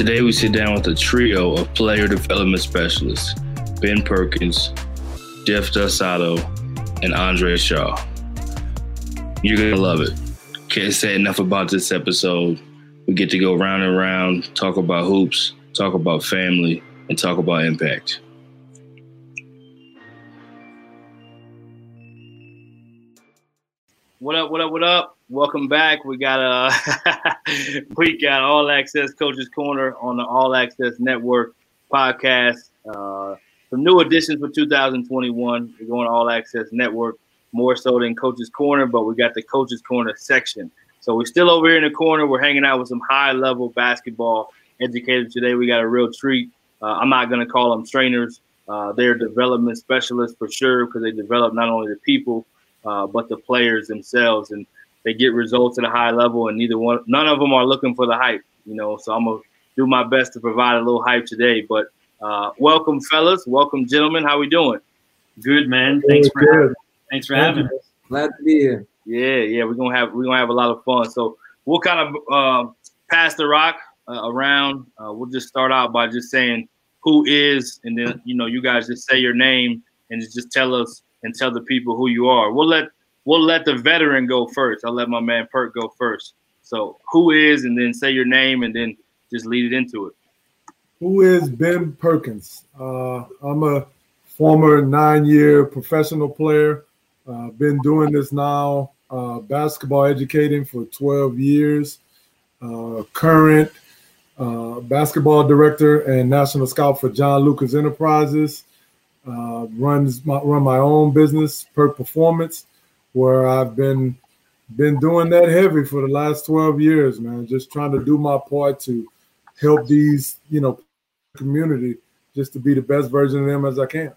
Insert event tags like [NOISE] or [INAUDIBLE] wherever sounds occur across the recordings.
Today, we sit down with a trio of player development specialists Ben Perkins, Jeff Dosado, and Andre Shaw. You're going to love it. Can't say enough about this episode. We get to go round and round, talk about hoops, talk about family, and talk about impact. What up, what up, what up? Welcome back. We got uh [LAUGHS] we got All Access Coaches Corner on the All Access Network podcast. Uh some new additions for 2021. We're going All Access Network more so than Coaches Corner, but we got the Coaches Corner section. So we're still over here in the corner. We're hanging out with some high level basketball educators today. We got a real treat. Uh, I'm not going to call them trainers. Uh, they're development specialists for sure because they develop not only the people, uh, but the players themselves. And they get results at a high level, and neither one, none of them are looking for the hype. You know, so I'm gonna do my best to provide a little hype today. But uh, welcome, fellas. Welcome, gentlemen. How we doing? Good, man. Thanks for having, thanks for having us. Glad to be here. Yeah, yeah. We're gonna have we're gonna have a lot of fun. So we'll kind of uh, pass the rock uh, around. Uh, we'll just start out by just saying who is, and then you know you guys just say your name and just tell us and tell the people who you are. We'll let we'll let the veteran go first. I'll let my man Perk go first. So who is, and then say your name, and then just lead it into it. Who is Ben Perkins? Uh, I'm a former nine-year professional player. Uh, been doing this now, uh, basketball educating for 12 years. Uh, current uh, basketball director and national scout for John Lucas Enterprises. Uh, runs my, run my own business, Perk Performance where I've been been doing that heavy for the last 12 years, man. Just trying to do my part to help these, you know, community just to be the best version of them as I can.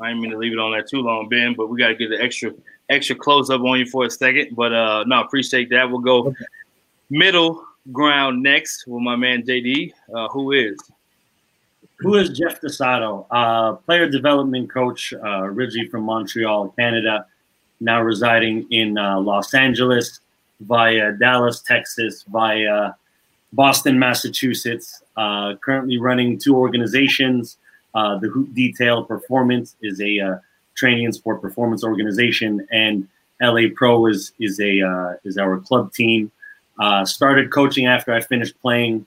I didn't mean to leave it on that too long, Ben, but we got to get the extra extra close up on you for a second. But uh no, appreciate that. We'll go okay. middle ground next with my man JD, uh, who is who is Jeff Dosado? Uh, player development coach, uh, originally from Montreal, Canada, now residing in uh, Los Angeles, via Dallas, Texas, via Boston, Massachusetts. Uh, currently running two organizations. Uh, the Hoop Detail Performance is a uh, training and sport performance organization, and LA Pro is is a is our club team. started coaching after I finished playing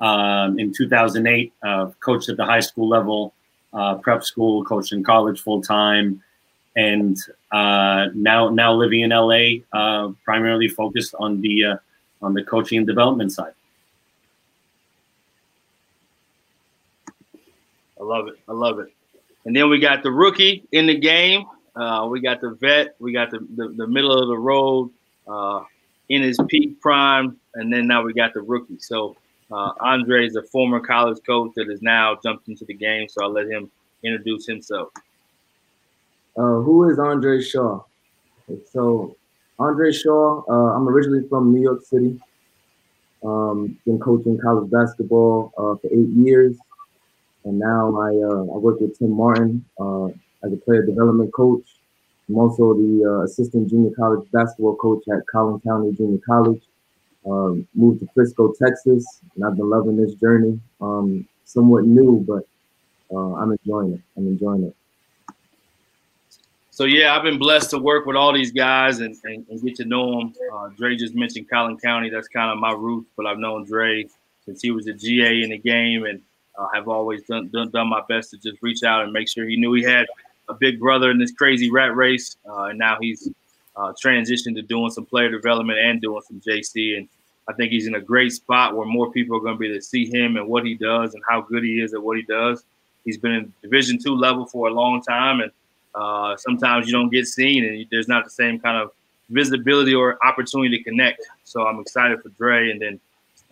um, in 2008, uh, coached at the high school level, uh, prep school, coached in college full time, and uh, now now living in LA, uh, primarily focused on the uh, on the coaching and development side. I love it. I love it. And then we got the rookie in the game. Uh, we got the vet. We got the, the, the middle of the road in his peak prime. And then now we got the rookie. So Uh, Andre is a former college coach that has now jumped into the game, so I'll let him introduce himself. Uh, who is Andre Shaw? So, Andre Shaw, uh, I'm originally from New York City. Um, been coaching college basketball uh, for eight years, and now I uh, I work with Tim Martin uh, as a player development coach. I'm also the assistant junior college basketball coach at Collin County Junior College. Um, moved to Frisco, Texas, and I've been loving this journey. Um, somewhat new, but uh, I'm enjoying it. I'm enjoying it. So yeah, I've been blessed to work with all these guys and, and, and get to know them. Uh, Dre just mentioned Collin County. That's kind of my roots, but I've known Dre since he was a GA in the game, and uh, have always done, done, done my best to just reach out and make sure he knew he had a big brother in this crazy rat race. Uh, and now he's uh, transitioned to doing some player development and doing some JC. And I think he's in a great spot where more people are going to be able to see him and what he does and how good he is at what he does. He's been in Division two level for a long time, and uh, sometimes you don't get seen, and there's not the same kind of visibility or opportunity to connect. So I'm excited for Dre, and then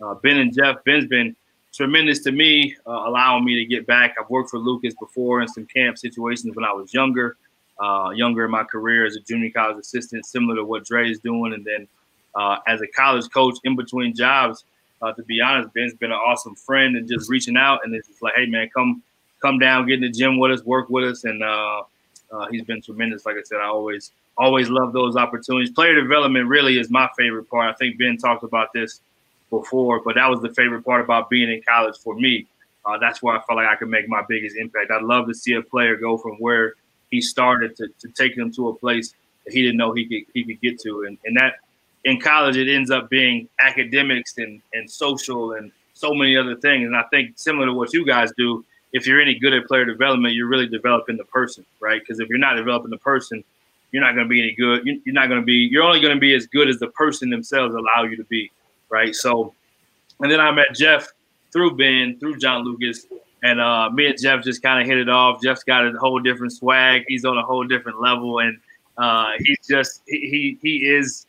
uh, Ben and Jeff. Ben's been tremendous to me, uh, allowing me to get back. I've worked for Lucas before in some camp situations when I was younger, uh, younger in my career as a junior college assistant, similar to what Dre is doing. And then uh, as a college coach in between jobs, uh, to be honest, Ben's been an awesome friend and just reaching out and it's just like, hey man, come come down, get in the gym with us, work with us, and uh, uh, he's been tremendous. Like I said, I always always love those opportunities. Player development really is my favorite part. I think Ben talked about this before, but that was the favorite part about being in college for me. Uh, that's where I felt like I could make my biggest impact. I'd love to see a player go from where he started to, to take him to a place that he didn't know he could he could get to, and and that in college it ends up being academics and and social and so many other things. And I think similar to what you guys do, if you're any good at player development, you're really developing the person, right? Because if you're not developing the person, you're not going to be any good. You're not going to be. You're only going to be as good as the person themselves allow you to be right? So, and then I met Jeff through Ben, through John Lucas, and uh, me and Jeff just kind of hit it off. Jeff's got a whole different swag. He's on a whole different level, and uh, he's just he, he he is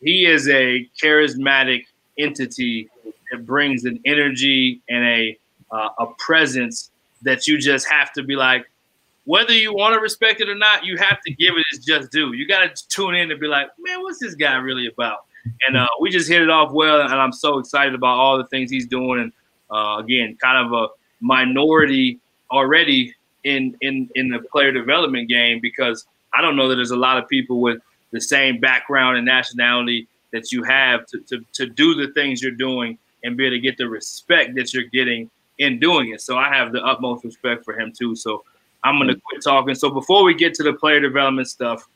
he is a charismatic entity that brings an energy and a uh, a presence that you just have to be like whether you want to respect it or not, you have to give it its just due. You got to tune in and be like, man, what's this guy really about? and uh, we just hit it off well. And I'm so excited about all the things he's doing. And uh, again, kind of a minority already in in in the player development game because I don't know that there's a lot of people with the same background and nationality that you have to, to, to do the things you're doing and be able to get the respect that you're getting in doing it. So I have the utmost respect for him too. So I'm gonna quit talking. So before we get to the player development stuff,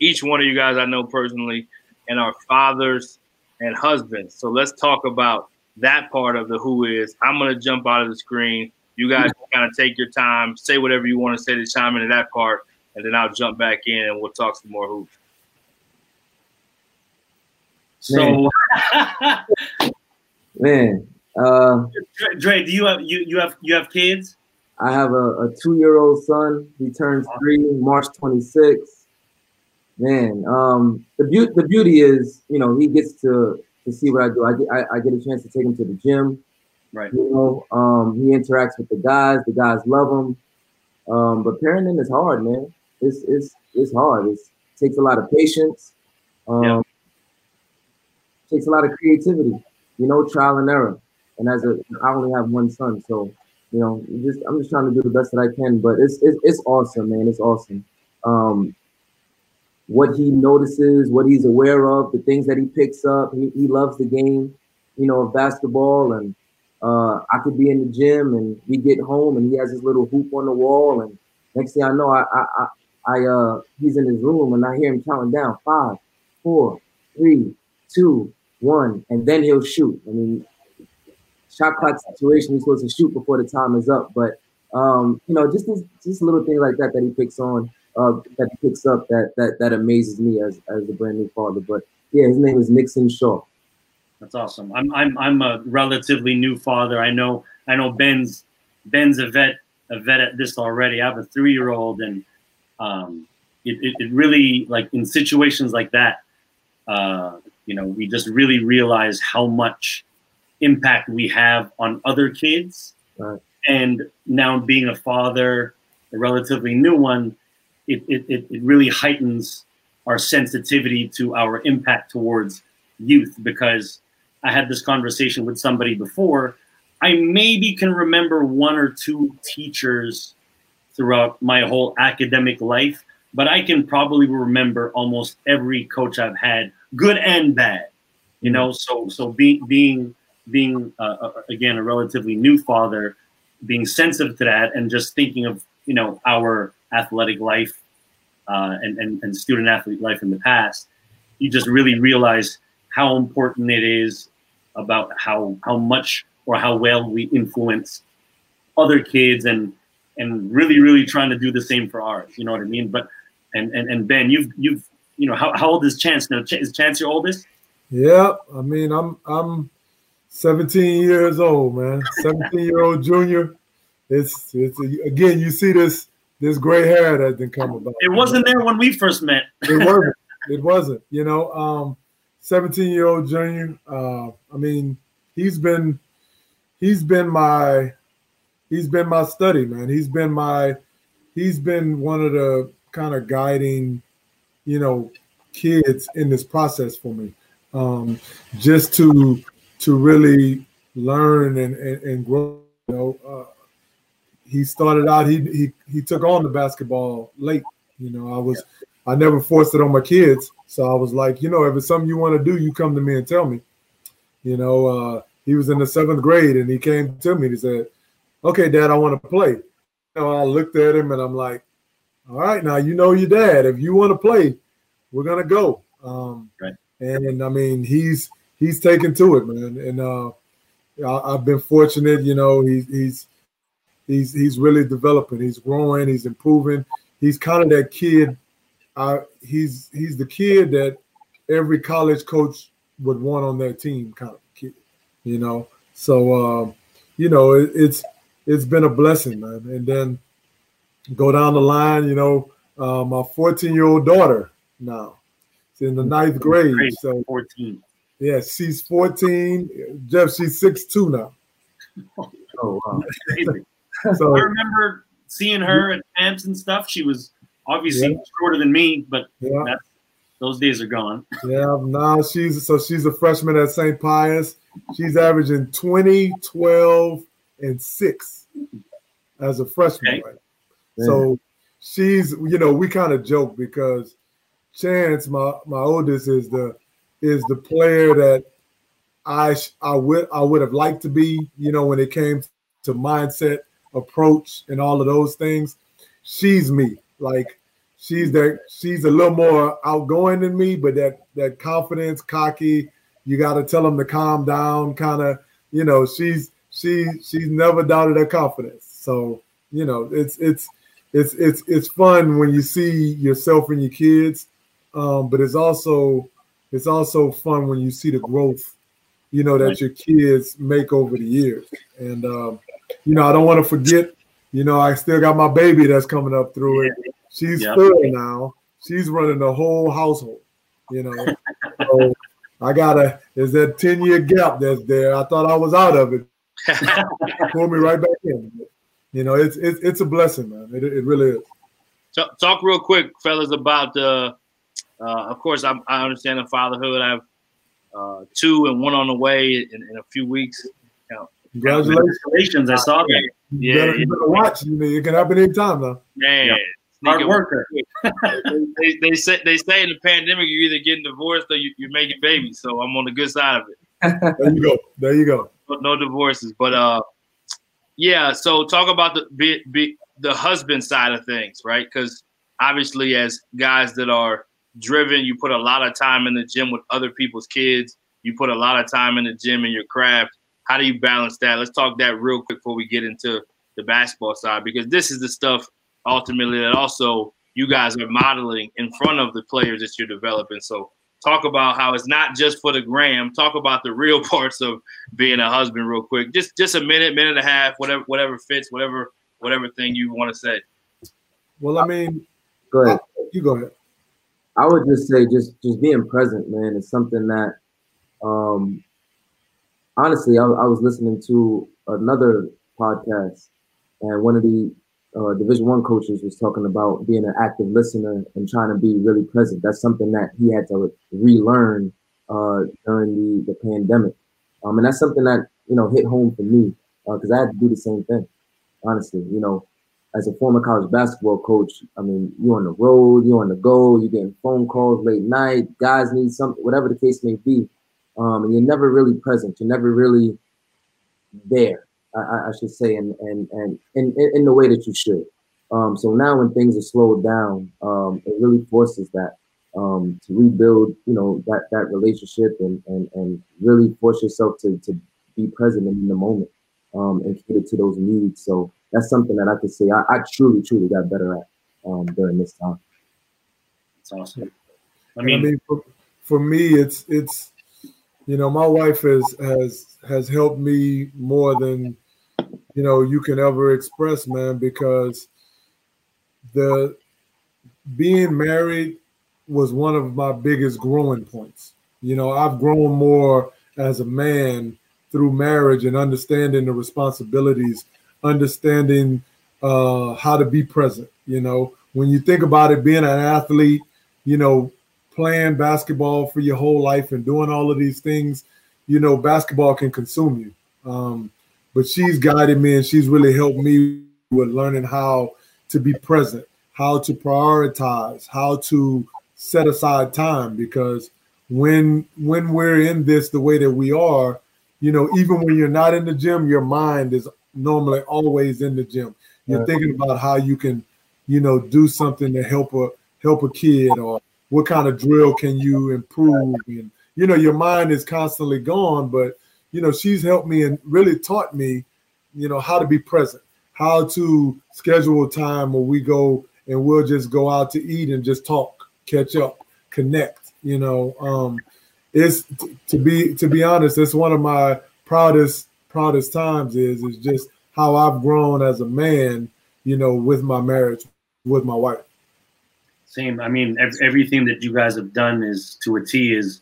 each one of you guys I know personally, and our fathers and husbands. So let's talk about that part of the who is. I'm gonna jump out of the screen. You guys kind of take your time, say whatever you want to say to chime into that part, and then I'll jump back in and we'll talk some more hoops. So, man, [LAUGHS] uh, Dre, do you have you you have you have kids? I have a, a two-year-old son. He turns three March 26th man, um, the beauty the beauty is, you know, he gets to to see what I do. I get I, I, get a chance to take him to the gym. Right. You know, um, he interacts with the guys. The guys love him. Um, but parenting is hard, man. It's it's it's hard. It's, it takes a lot of patience. Um, yeah. Takes a lot of creativity. You know, trial and error. And as a, I only have one son, so you know, just I'm just trying to do the best that I can. But it's it's, it's awesome, man. It's awesome. Um, what he notices, what he's aware of, the things that he picks up. He, he loves the game, you know, of basketball. And uh, I could be in the gym and we get home and he has his little hoop on the wall. And next thing I know, I, I, I, I uh, he's in his room and I hear him counting down five, four, three, two, one, and then he'll shoot. I mean, shot clock situation, he's supposed to shoot before the time is up. But um, you know, just this, just little thing like that that he picks on uh, that picks up that that that amazes me as as a brand new father. But yeah, his name is Nixon Shaw. That's awesome. I'm I'm I'm a relatively new father. I know I know Ben's Ben's a vet a vet at this already. I have a three year old, and um, it, it, it really like in situations like that, uh, you know, we just really realize how much impact we have on other kids. Right. And now being a father, a relatively new one, it, it, it, really heightens our sensitivity to our impact towards youth because I had this conversation with somebody before. I maybe can remember one or two teachers throughout my whole academic life, but I can probably remember almost every coach I've had, good and bad. You know, so so being being being uh, uh, again a relatively new father, being sensitive to that, and just thinking of you know our athletic life uh, and, and and student athlete life in the past, you just really realize how important it is about how how much or how well we influence other kids and and really really trying to do the same for ours. You know what I mean? But and and, and Ben, you've you've you know how, how old is Chance now? Is Chance your oldest? Yeah, I mean I'm I'm 17 years old, man. 17 year old junior. It's it's again you see this this gray hair that didn't come about. It wasn't there when we first met. it wasn't. It wasn't. You know, um, 17 year old junior. Uh, I mean, he's been he's been my he's been my study, man. He's been my he's been one of the kind of guiding, you know, kids in this process for me. Um, just to to really learn and, and, and grow. You know, uh, he started out. He he he took on the basketball late. You know, I was I never forced it on my kids, so I was like, you know, if it's something you want to do, you come to me and tell me. You know, uh, he was in the seventh grade and he came to me and he said, "Okay, Dad, I want to play." Know, I looked at him and I'm like, "All right, now you know your dad. If you want to play, we're gonna go." Um, right. And I mean, he's he's taken to it, man. And uh, I, have been fortunate. You know, he's he's he's he's really developing. He's growing. He's improving. He's kind of that kid. Uh, he's he's the kid that every college coach would want on their team, kind of kid. You know, so uh, you know it, it's it's been a blessing, man. And then go down the line. You know, uh, my 14 year old daughter now. She's in the ninth grade. So 14. Yeah, she's 14. Jeff, she's 6'2 now. [LAUGHS] Oh, wow. So, I remember seeing her at camps and stuff. She was obviously yeah. shorter than me, but yeah. those days are gone. Yeah, now she's so she's a freshman at St. Pius. She's averaging 20, 12, and 6 as a freshman. Okay. Right? So she's, you know, we kind of joke because Chance, my my oldest, is the is the player that I I would I would have liked to be. You know, when it came to mindset, approach, and all of those things, she's me. Like she's that she's a little more outgoing than me, but that that confidence, cocky. You got to tell them to calm down. Kind of, you know, she's she she's never doubted her confidence. So you know, it's it's it's it's it's fun when you see yourself and your kids, um, but it's also it's also fun when you see the growth, you know, that your kids make over the years. And um, you know, I don't want to forget, you know, I still got my baby that's coming up through it. She's yep. four now. She's running the whole household, you know. so I gotta there's that 10 year gap that's there. I thought I was out of it. [LAUGHS] Pull me right back in. You know, it's it's it's a blessing, man. It, it really is. Talk, talk real quick, fellas, about uh uh, of course, I, I understand the fatherhood. I have uh, two and one on the way in, in a few weeks. You know, Congratulations! I saw that. You yeah, better, you better watch. You know, it can happen anytime now. Man, yeah. hard worker. they, they, say they say in the pandemic you're either getting divorced or you, are making babies. So I'm on the good side of it. there you go. There you go. No, no divorces, but uh, yeah. So talk about the be, be, the husband side of things, right? Because obviously, as guys that are driven. You put a lot of time in the gym with other people's kids. You put a lot of time in the gym in your craft. How do you balance that? Let's talk that real quick before we get into the basketball side, because this is the stuff ultimately that also you guys are modeling in front of the players that you're developing. So talk about how it's not just for the gram. Talk about the real [LAUGHS] parts of being a husband real quick. Just just a minute, minute and a half, whatever whatever fits, whatever whatever thing you want to say. Well, I mean, go ahead. You go ahead. I would just say just just being present, man, is something that um honestly, I, I, was listening to another podcast, and one of the uh, Division One coaches was talking about being an active listener and trying to be really present. That's something that he had to relearn uh, during the, the pandemic, um, and that's something that you know hit home for me because uh, I had to do the same thing. Honestly, you know, as a former college basketball coach, I mean, you're on the road, you're on the go, you're getting phone calls late night, guys need something, whatever the case may be um, and you're never really present. You're never really there. I, I should say, and and and in, in the way that you should. Um, so now when things are slowed down, um, it really forces that um, to rebuild, you know, that that relationship and and and really force yourself to to be present in the moment um, and cater to those needs. So that's something that I could say I, I truly, truly got better at um, during this time. That's awesome. I mean, I mean for, for me, it's it's you know, my wife has has has helped me more than you know you can ever express, man, because the being married was one of my biggest growing points. You know, I've grown more as a man through marriage and understanding the responsibilities, understanding uh, how to be present. You know, when you think about it, being an athlete, you know, playing basketball for your whole life and doing all of these things, you know, basketball can consume you. Um, but she's guided me and she's really helped me with learning how to be present, how to prioritize, how to set aside time because when when we're in this the way that we are, you know, even when you're not in the gym, your mind is normally always in the gym. You're thinking about how you can, you know, do something to help a help a kid or what kind of drill can you improve? And you know your mind is constantly gone but you know she's helped me and really taught me you know how to be present how to schedule time where we go and we'll just go out to eat and just talk catch up connect you know um it's to be to be honest it's one of my proudest proudest times is is just how i've grown as a man you know with my marriage with my wife same. I mean, ev- everything that you guys have done is to a T is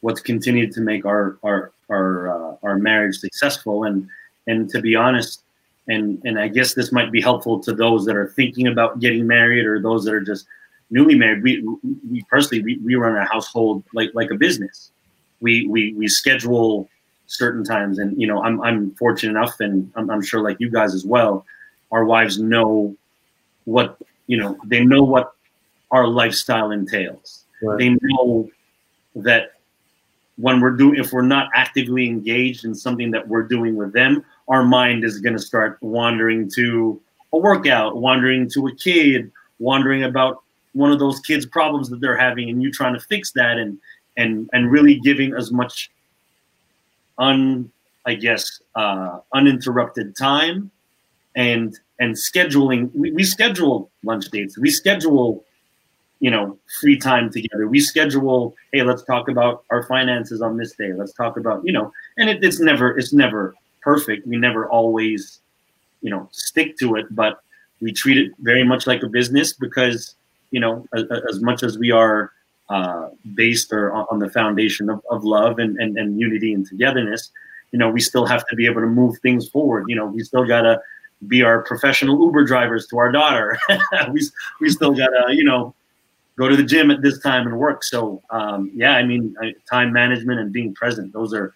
what's continued to make our our our uh, our marriage successful. And and to be honest, and and I guess this might be helpful to those that are thinking about getting married or those that are just newly married. We we personally we, we run a household like like a business. We we we schedule certain times, and you know I'm I'm fortunate enough, and I'm, I'm sure like you guys as well. Our wives know what you know. They know what our lifestyle entails. Right. They know that when we're doing, if we're not actively engaged in something that we're doing with them, our mind is going to start wandering to a workout, wandering to a kid, wandering about one of those kids' problems that they're having, and you trying to fix that, and and and really giving as much un, I guess, uh, uninterrupted time, and and scheduling. We, we schedule lunch dates. We schedule you know, free time together. We schedule, hey, let's talk about our finances on this day. Let's talk about, you know, and it, it's never it's never perfect. We never always, you know, stick to it, but we treat it very much like a business because, you know, as, as much as we are uh, based or on the foundation of, of love and, and, and unity and togetherness, you know, we still have to be able to move things forward. You know, we still gotta be our professional Uber drivers to our daughter. [LAUGHS] we we still gotta, you know, go to the gym at this time and work. So um, yeah, I mean, time management and being present; those are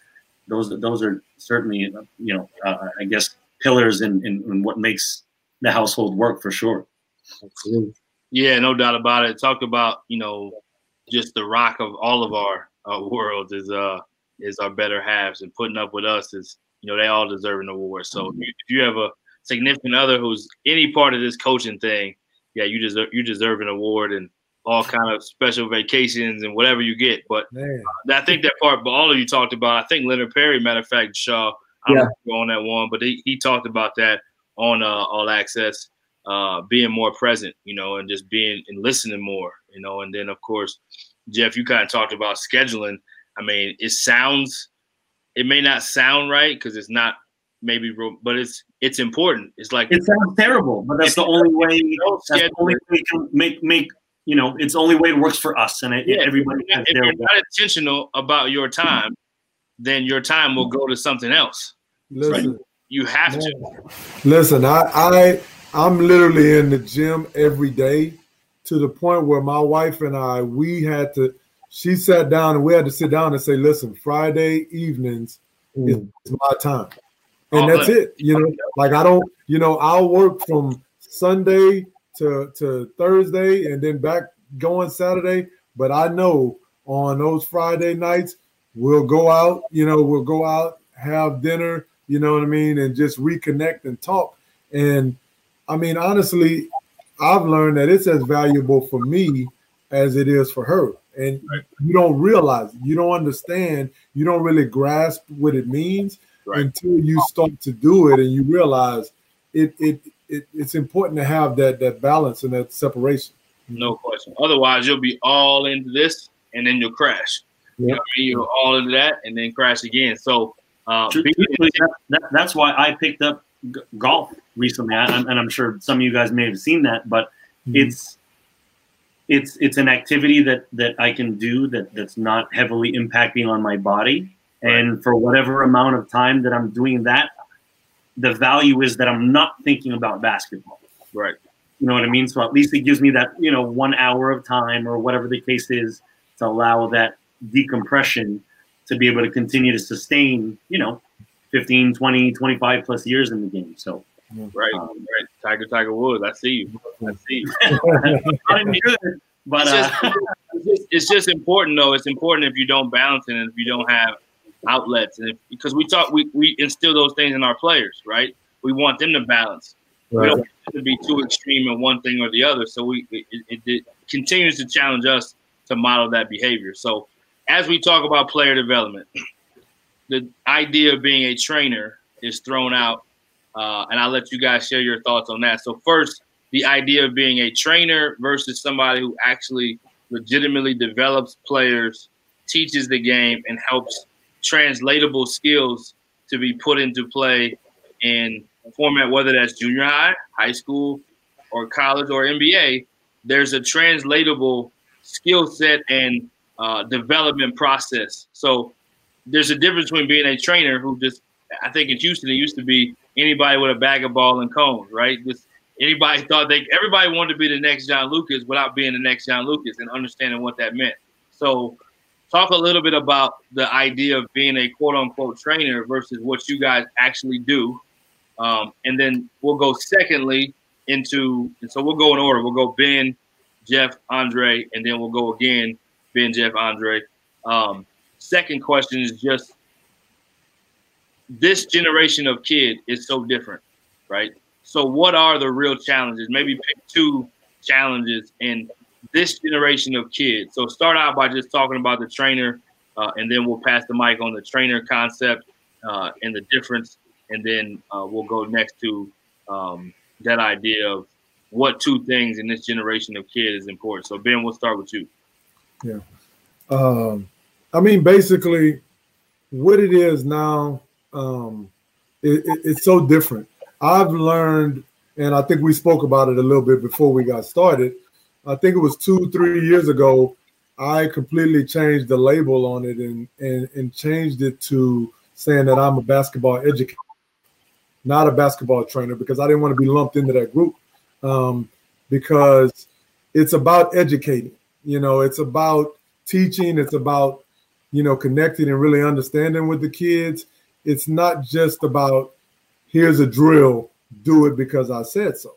those those are certainly you know uh, I guess pillars in, in, in what makes the household work for sure. Absolutely. Yeah, no doubt about it. Talk about you know just the rock of all of our uh, worlds is uh is our better halves, and putting up with us is you know they all deserve an award. So mm-hmm. if you have a significant other who's any part of this coaching thing, yeah, you deserve you deserve an award and all kind of special vacations and whatever you get. But uh, I think that part, but all of you talked about. I think Leonard Perry, matter of fact, Shaw, I don't yeah. on that one, but he, he talked about that on uh, All Access, uh, being more present, you know, and just being and listening more, you know. And then of course, Jeff, you kind of talked about scheduling. I mean, it sounds, it may not sound right because it's not maybe, but it's it's important. It's like it sounds terrible, but that's the only way. That's the only way can make make you know, it's the only way it works for us, and it, yeah, everybody. If you're not intentional about your time, then your time will go to something else. Listen, you have to. Listen, I I I'm literally in the gym every day to the point where my wife and I we had to she sat down and we had to sit down and say, listen, Friday evenings mm. is my time. And oh, that's it. You know, like I don't, you know, I'll work from Sunday to, to Thursday and then back going Saturday. But I know on those Friday nights, we'll go out, you know, we'll go out, have dinner, you know what I mean, and just reconnect and talk. And I mean, honestly, I've learned that it's as valuable for me as it is for her. And right. you don't realize, you don't understand, you don't really grasp what it means right. until you start to do it and you realize it, it it it's important to have that that balance and that separation. No question. Otherwise, you'll be all into this and then you'll crash. Yep. You know, you're all into that and then crash again. So uh, that, that, that's why I picked up g- golf recently, I, and I'm sure some of you guys may have seen that, but mm-hmm. it's it's it's an activity that that I can do that that's not heavily impacting on my body, right. and for whatever amount of time that I'm doing that, the value is that I'm not thinking about basketball. Right. You know what I mean? So at least it gives me that you know one hour of time or whatever the case is to allow that decompression to be able to continue to sustain, you know, 15, 20, 25 plus years in the game. So, right, um, right. Tiger, Tiger Woods. I see you. I see you. [LAUGHS] good, but it's just, uh, it's, [LAUGHS] just, it's just important, though. It's important if you don't balance it and if you don't have outlets, and if, because we talk, we we instill those things in our players, right? We want them to balance. Right. We don't want to be too extreme in one thing or the other. So we it, it, it continues to challenge us to model that behavior. So as we talk about player development, [CLEARS THROAT] the idea of being a trainer is thrown out, uh, and I'll let you guys share your thoughts on that. So first, the idea of being a trainer versus somebody who actually legitimately develops players, teaches the game, and helps translatable skills to be put into play in format, whether that's junior high, high school, or college or NBA. There's a translatable skill set and uh, development process. So there's a difference between being a trainer who just, I think in Houston, it used to be anybody with a bag of ball and cones, right? Just anybody [LAUGHS] thought they, everybody wanted to be the next John Lucas without being the next John Lucas and understanding what that meant. So talk a little bit about the idea of being a quote unquote trainer versus what you guys actually do. Um, and then we'll go secondly into, and so we'll go in order. We'll go Ben, Jeff, Andre, and then we'll go again Ben, Jeff, Andre. Um, second question is just this generation of kid is so different, right? So, what are the real challenges? Maybe pick two challenges in this generation of kids. So, start out by just talking about the trainer, uh, and then we'll pass the mic on the trainer concept uh, and the difference, and then uh, we'll go next to um, that idea of what two things in this generation of kid is important. So, Ben, we'll start with you. Yeah. Um, I mean, basically, what it is now, um, it, it, it's so different. I've learned, and I think we spoke about it a little bit before we got started. I think it was two, three years ago. I completely changed the label on it and and, and changed it to saying that I'm a basketball educator, not a basketball trainer, because I didn't want to be lumped into that group. Um, because it's about educating. You know, it's about teaching. It's about, you know, connecting and really understanding with the kids. It's not just about here's a drill, do it because I said so.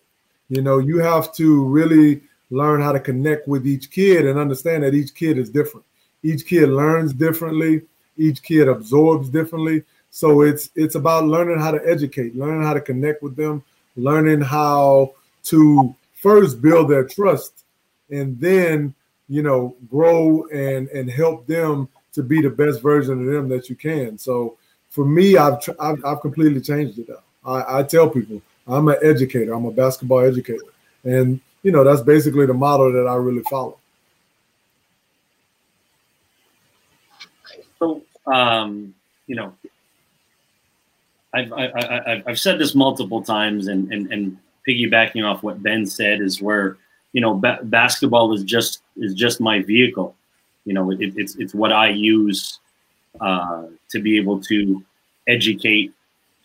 You know, you have to really learn how to connect with each kid and understand that each kid is different. Each kid learns differently. Each kid absorbs differently. So it's it's about learning how to educate, learning how to connect with them, learning how to first build their trust and then you know, grow and and help them to be the best version of them that you can. So for me, I've I've, I've completely changed it. I, I tell people I'm an educator. I'm a basketball educator, and you know that's basically the model that I really follow. So, um, you know, I've, I, I've said this multiple times, and, and, and piggybacking off what Ben said is where you know, ba- basketball is just is just my vehicle. You know, it, it's it's what I use uh, to be able to educate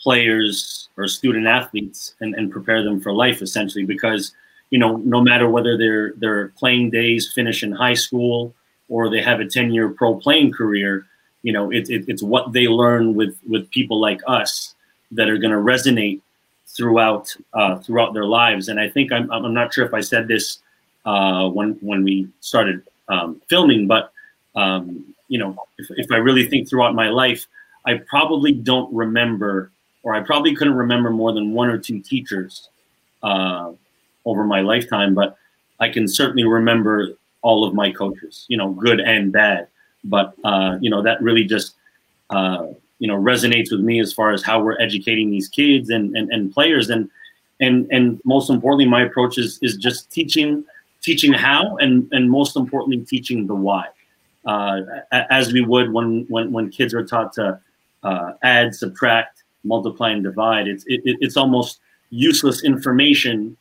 players or student athletes and, and prepare them for life essentially because you know no matter whether their their playing days finish in high school or they have a 10 year pro playing career you know it, it, it's what they learn with with people like us that are going to resonate throughout uh, throughout their lives. And i think i'm, I'm not sure if i said this uh, when when we started um, filming but um, you know if, if i really think throughout my life i probably don't remember or I probably couldn't remember more than one or two teachers uh, over my lifetime, but I can certainly remember all of my coaches, you know, good and bad. But uh, you know, that really just uh, you know resonates with me as far as how we're educating these kids and and, and players, and and and most importantly, my approach is is just teaching teaching how, and and most importantly, teaching the why, uh, as we would when when when kids are taught to uh, add, subtract, multiply and divide. It's it, it's almost useless information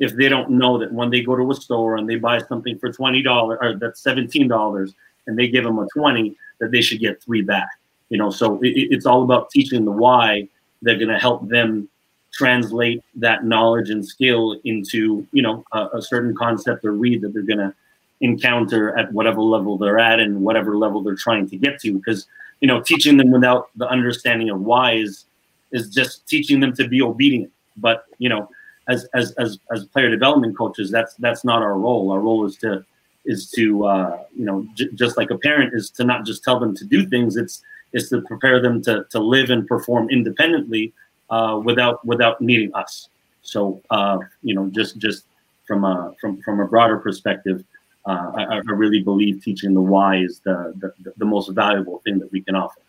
if they don't know that when they go to a store and they buy something for twenty dollars or that's seventeen dollars and they give them a twenty, that they should get three back. You know, so it, it's all about teaching the why. They're going to help them translate that knowledge and skill into you know a, a certain concept or read that they're going to encounter at whatever level they're at and whatever level they're trying to get to because you know teaching them without the understanding of why is is just teaching them to be obedient. But you know, as as as as player development coaches, that's that's not our role. Our role is to is to uh, you know j- just like a parent is to not just tell them to do things. It's is to prepare them to to live and perform independently uh, without without needing us. So uh, you know, just just from a from from a broader perspective, uh, I, I, really believe teaching the why is the, the the most valuable thing that we can offer.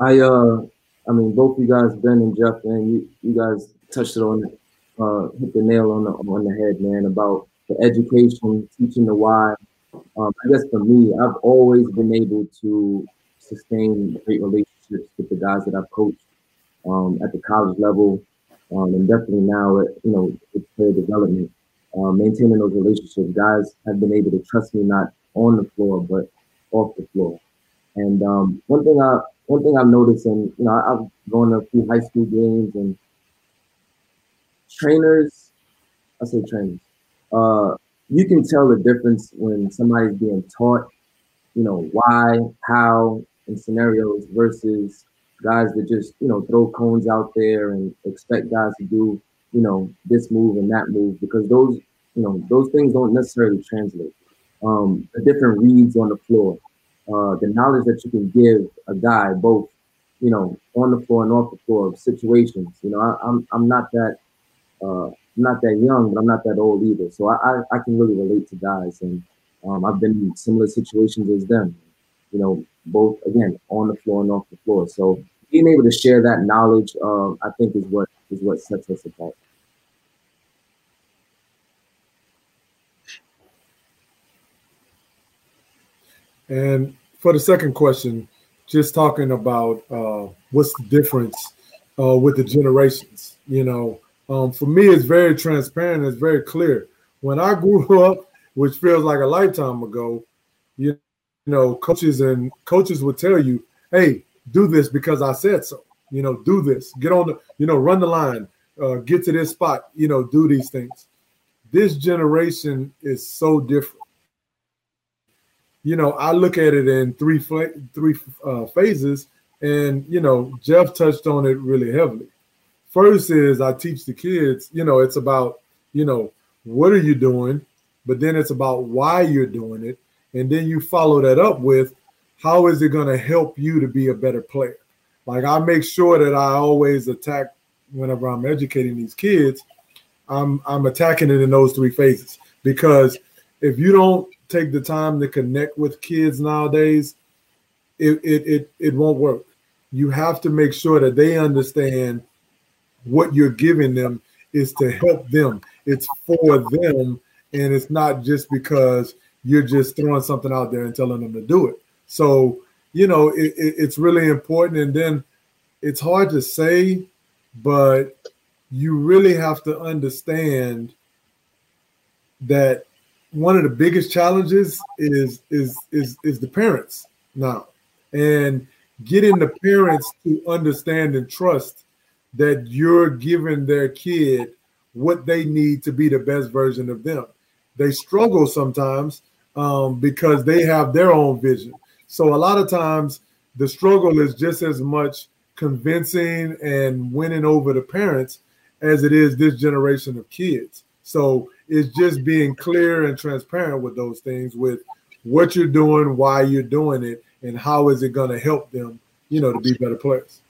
I uh I mean both you guys, Ben and Jeff, and you, you guys touched it on uh hit the nail on the on the head, man, about the education, teaching the why. Um, I guess for me, I've always been able to sustain great relationships with the guys that I've coached um, at the college level, um, and definitely now, at, you know, with player development, uh, maintaining those relationships. Guys have been able to trust me not on the floor but off the floor. And um, one thing I one thing I'm noticing, you know, I've gone to a few high school games and trainers, I say trainers, uh, you can tell the difference when somebody's being taught, you know, why, how, in scenarios versus guys that just, you know, throw cones out there and expect guys to do, you know, this move and that move because those, you know, those things don't necessarily translate. Um, the different reads on the floor, uh, the knowledge that you can give a guy both, you know, on the floor and off the floor of situations. You know, I, am I'm, I'm not that uh, I'm not that young, but I'm not that old either. So I I, I can really relate to guys, and um, I've been in similar situations as them. You know, both again on the floor and off the floor. So being able to share that knowledge, uh, I think, is what is what sets us apart. And for the second question, just talking about uh, what's the difference uh, with the generations. You know, um, for me, it's very transparent. It's very clear. When I [LAUGHS] grew up, which feels like a lifetime ago, you, know, coaches and coaches would tell you, "Hey, do this because I said so." You know, do this. Get on the, you know, run the line. Uh, get to this spot. You know, do these things. This generation is so different you know, I look at it in three three uh, phases, and you know, Jeff touched on it really heavily. First is I teach the kids, you know, it's about, you know, what are you doing, but then it's about why you're doing it, and then you follow that up with how is it going to help you to be a better player. Like I make sure that I always attack whenever I'm educating these kids, I'm I'm attacking it in those three phases because if you don't take the time to connect with kids nowadays, it, it, it, it won't work. You have to make sure that they understand what you're giving them is to help them. It's for them, and it's not just because you're just throwing something out there and telling them to do it. So, you know, it, it, it's really important. And then it's hard to say, but you really have to understand that one of the biggest challenges is is is is the parents now, and getting the parents to understand and trust that you're giving their kid what they need to be the best version of them. They struggle sometimes um, because they have their own vision. So a lot of times the struggle is just as much convincing and winning over the parents as it is this generation of kids. So it's just being clear and transparent with those things, with what you're doing, why you're doing it, and how is it going to help them, you know, to be better players.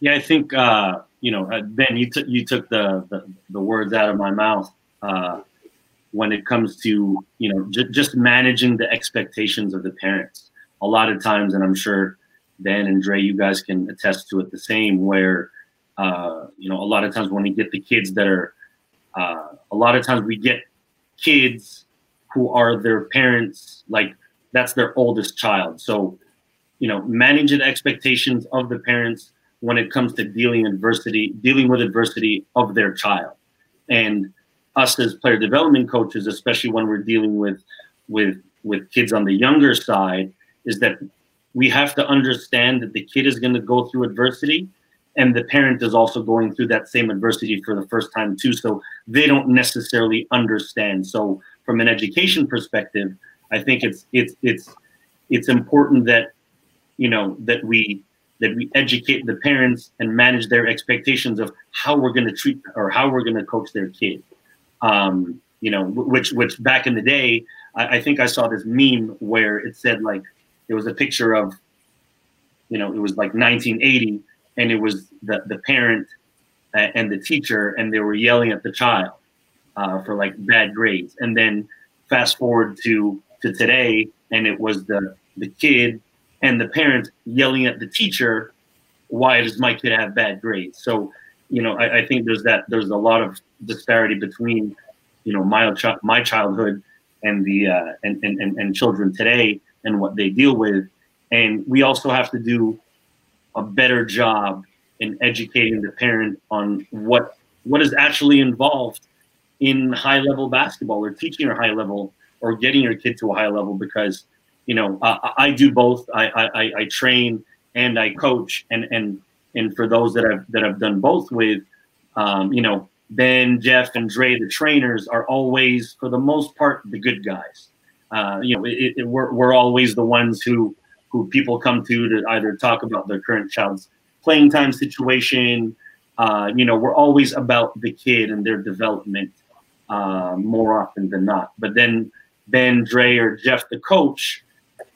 Yeah, I think uh, you know, uh, Ben, you took you took the, the, the words out of my mouth uh, when it comes to you know j- just managing the expectations of the parents. A lot of times, and I'm sure Dan and Dre, you guys can attest to it the same. Where uh, you know, a lot of times when we get the kids that are, uh, a lot of times we get kids who are their parents like that's their oldest child. So, you know, manage the expectations of the parents when it comes to dealing adversity, dealing with adversity of their child. And us as player development coaches, especially when we're dealing with with with kids on the younger side, is that we have to understand that the kid is going to go through adversity and the parent is also going through that same adversity for the first time too so they don't necessarily understand so from an education perspective I think it's it's it's it's important that you know that we that we educate the parents and manage their expectations of how we're going to treat or how we're going to coach their kid. Um, you know, which which back in the day, I, I, think I saw this meme where it said like it was a picture of, you know, it was like 1980, and it was the the parent and the teacher, and they were yelling at the child uh, for like bad grades, and then fast forward to to today, and it was the the kid and the parent yelling at the teacher, "Why does my kid have bad grades?" So, you know, I, I think there's that there's a lot of disparity between, you know, my my childhood and the uh, and, and and children today and what they deal with, and we also have to do a better job in educating the parent on what what is actually involved in high level basketball or teaching a high level or getting your kid to a high level because you know uh, I do both. I, I I train and I coach, and and and for those that I've that I've done both with, um, you know Ben, Jeff, and Dre, the trainers are always for the most part the good guys. Uh, you know, it, it, we're we're always the ones who who people come to to either talk about their current child's playing time situation. Uh, you know, we're always about the kid and their development uh, more often than not. But then Ben, Dre, or Jeff, the coach,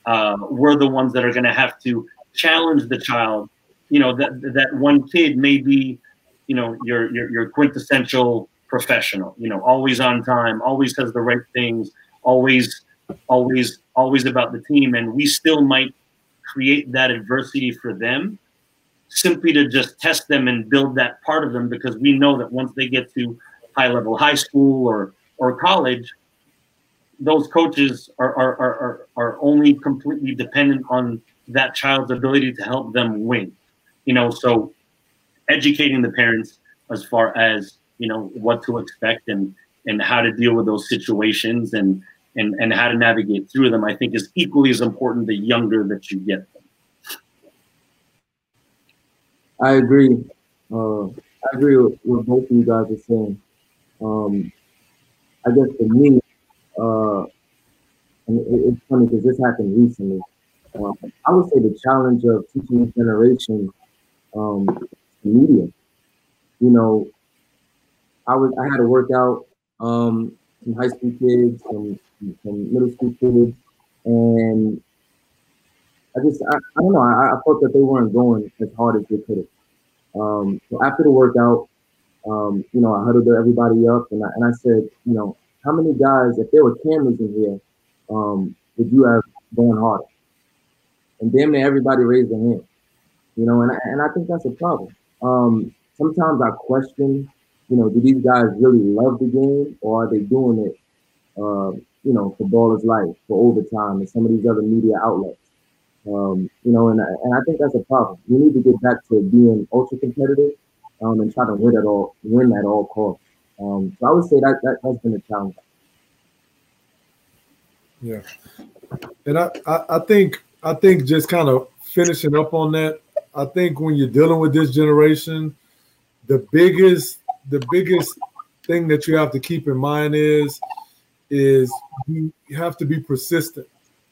uh, we're the ones that are going to have to challenge the child. You know that that one kid may be, you know, your your, your quintessential professional. You know, always on time, always does the right things, always, always, always about the team, and we still might create that adversity for them simply to just test them and build that part of them because we know that once they get to high level high school or or college those coaches are, are, are, are only completely dependent on that child's ability to help them win. You know, so educating the parents as far as, you know, what to expect and, and how to deal with those situations and, and, and how to navigate through them, I think is equally as important the younger that you get them. I agree. Uh, I agree with, what both of you guys are saying. Um, I guess for me, uh, and it, it's funny because this happened recently. Uh, I would say the challenge of teaching this generation um, media. You know, I was I had to work out um, some high school kids, some some middle school kids, and I just I, I don't know. I, I felt that they weren't going as hard as they could have. Um, so after the workout, um, you know, I huddled everybody up and I, and I said, you know, how many guys, if there were cameras in here, um, would you have gone harder? And damn near everybody raised their hand. You know, and I, and I think that's a problem. Um, sometimes I question, you know, do these guys really love the game or are they doing it, uh, you know, for Ballislife, for overtime, and some of these other media outlets? Um, you know, and, and I think that's a problem. We need to get back to being ultra competitive um, and try to win at all, win at all costs. Um, so I would say that, that has been a challenge Yeah, and I, I, I think I think just kind of finishing up on that. I think when you're dealing with this generation, the biggest the biggest thing that you have to keep in mind is is you have to be persistent.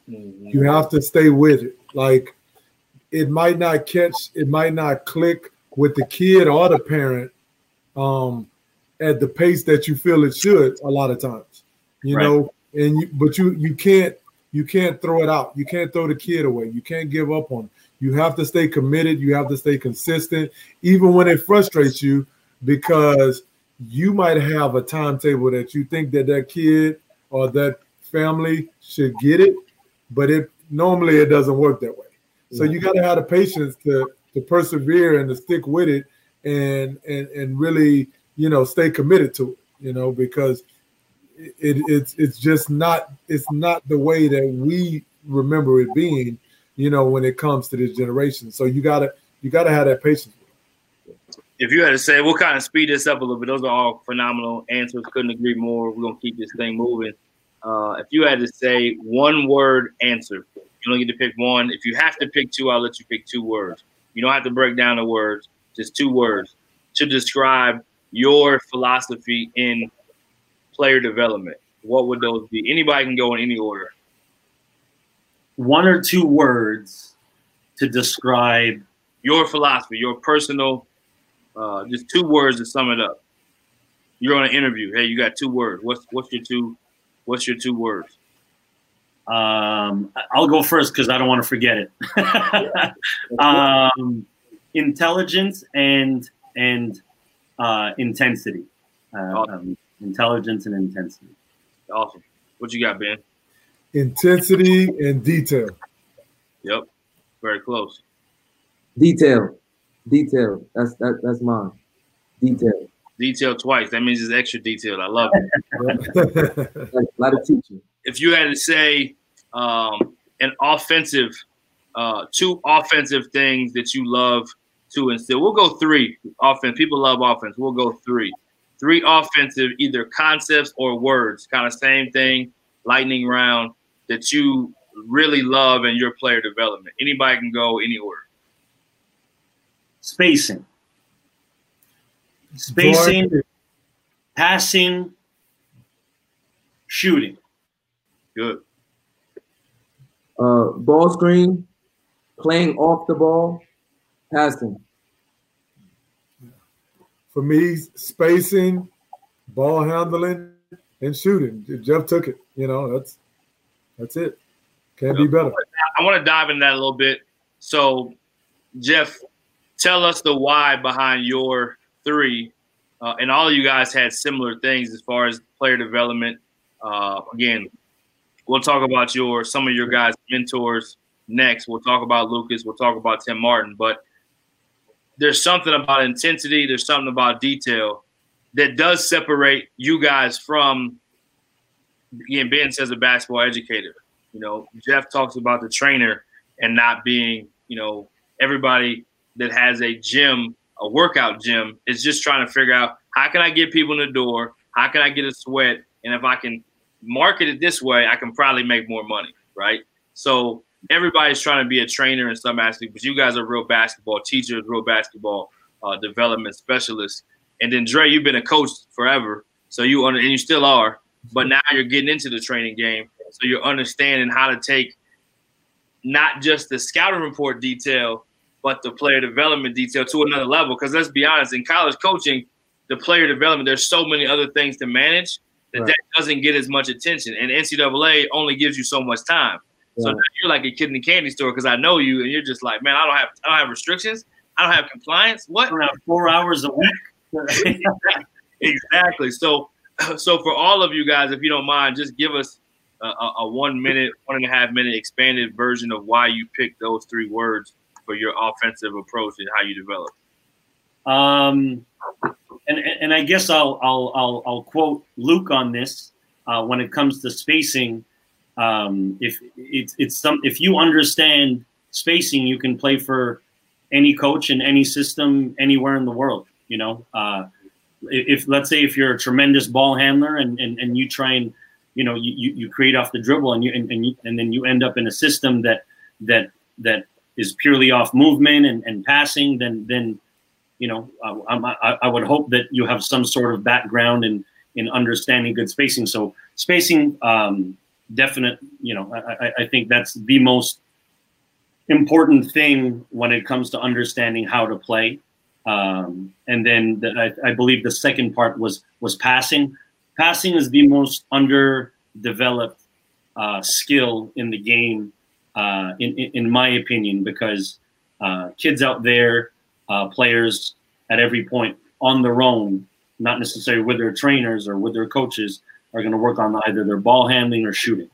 Mm-hmm. You have to stay with it. Like it might not catch, it might not click with the kid or the parent um, at the pace that you feel it should a lot of times. You right. know, and you but you you can't you can't throw it out. You can't throw the kid away. You can't give up on. It. You have to stay committed. You have to stay consistent, even when it frustrates you, because you might have a timetable that you think that that kid or that family should get it, but it normally it doesn't work that way. So you got to have the patience to to persevere and to stick with it and and and really you know stay committed to it. You know because it, it's it's just not it's not the way that we remember it being. You know when it comes to this generation. So you gotta you gotta have that patience. If you had to say, we'll kind of speed this up a little bit. Those are all phenomenal answers. Couldn't agree more. We're gonna keep this thing moving. Uh, if you had to say one word answer, you don't get to pick one. If you have to pick two, I'll let you pick two words. You don't have to break down the words, just two words to describe your philosophy in player development. What would those be? Anybody can go in any order. One or two words to describe your philosophy, your personal, uh, just two words to sum it up. You're on an interview. Hey, you got two words. What's what's your two? What's your two words? Um, I'll go first because I don't want to forget it. [LAUGHS] um, intelligence and and uh, intensity. Uh, awesome. um, intelligence and intensity. Awesome. What you got, Ben? Intensity and detail. Yep. Very close. Detail. Detail. That's that, that's mine. Detail. Detail twice. That means it's extra detailed. I love it. [LAUGHS] a lot of teaching if you had to say um, an offensive, uh, two offensive things that you love to instill, we'll go three. Offense. People love offense. We'll go three. Three offensive, either concepts or words, kind of same thing, lightning round that you really love in your player development. Anybody can go any order. Spacing. Spacing, passing, shooting. Good. Uh, ball screen, playing off the ball, passing. For me, spacing, ball handling, and shooting. Jeff took it. You know, that's that's it. Can't be better. I want to dive into that a little bit. So, Jeff, tell us the why behind your three. Uh, and all of you guys had similar things as far as player development. Uh, again, We'll talk about your some of your guys' mentors next. We'll talk about Lucas. We'll talk about Tim Martin. But there's something about intensity. There's something about detail that does separate you guys from. Again, Ben says a basketball educator. You know, Jeff talks about the trainer and not being. You know, everybody that has a gym, a workout gym, is just trying to figure out how can I get people in the door? How can I get a sweat? And if I can market it this way, I can probably make more money, right? So everybody's trying to be a trainer in some aspect, but you guys are real basketball teachers, real basketball uh, development specialists. And then Dre, you've been a coach forever, so you under, and you still are, but now you're getting into the training game, so you're understanding how to take not just the scouting report detail, but the player development detail to another level. Because let's be honest, in college coaching, the player development, there's so many other things to manage that right. that doesn't get as much attention. And NCAA only gives you so much time. So you're like a kid in the candy store because I know you, and you're just like, man, I don't have, I don't have restrictions, I don't have compliance. What? Four hours a week. [LAUGHS] exactly. So, [CLEARS THROAT] so for all of you guys, if you don't mind, just give us a, a, one minute, one and a half minute expanded version of why you picked those three words for your offensive approach and how you develop. Um, and and I guess I'll I'll I'll, I'll quote Luke on this uh, when it comes to spacing. Um, if it's it's some if you understand spacing, you can play for any coach in any system anywhere in the world. You know, uh, if let's say if you're a tremendous ball handler and, and and you try and you know you, you create off the dribble and you and, and, you, and then you end up in a system that that that is purely off movement and, and passing, then then you know I, I, I would hope that you have some sort of background in in understanding good spacing. So spacing, um, definite. You know, I, I think that's the most important thing when it comes to understanding how to play. Um, and then the, I, I, believe the second part was was passing. Passing is the most underdeveloped uh, skill in the game uh, in, in, my opinion, because uh, kids out there, uh, players at every point on their own, not necessarily with their trainers or with their coaches, are going to work on either their ball handling or shooting,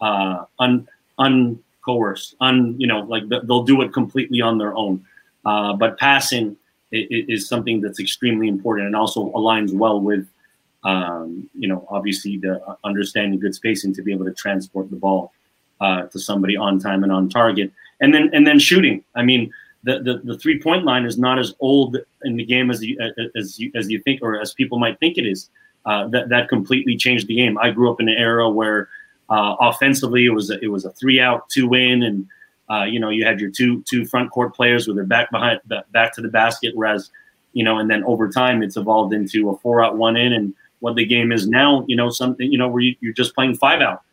uh, un, uncoerced, un, you know, like they'll do it completely on their own. Uh, but passing is, something that's extremely important and also aligns well with um, you know, obviously the understanding good spacing to be able to transport the ball uh, to somebody on time and on target, and then and then shooting. I mean, the the, the three point line is not as old in the game as you as you as you think or as people might think it is. Uh, that that completely changed the game. I grew up in an era where uh, offensively it was a, it was a three out, two in, and uh, you know you had your two two front court players with their back behind back to the basket. Whereas you know, and then over time it's evolved into a four out, one in, and what the game is now. You know, something you know where you, you're just playing five out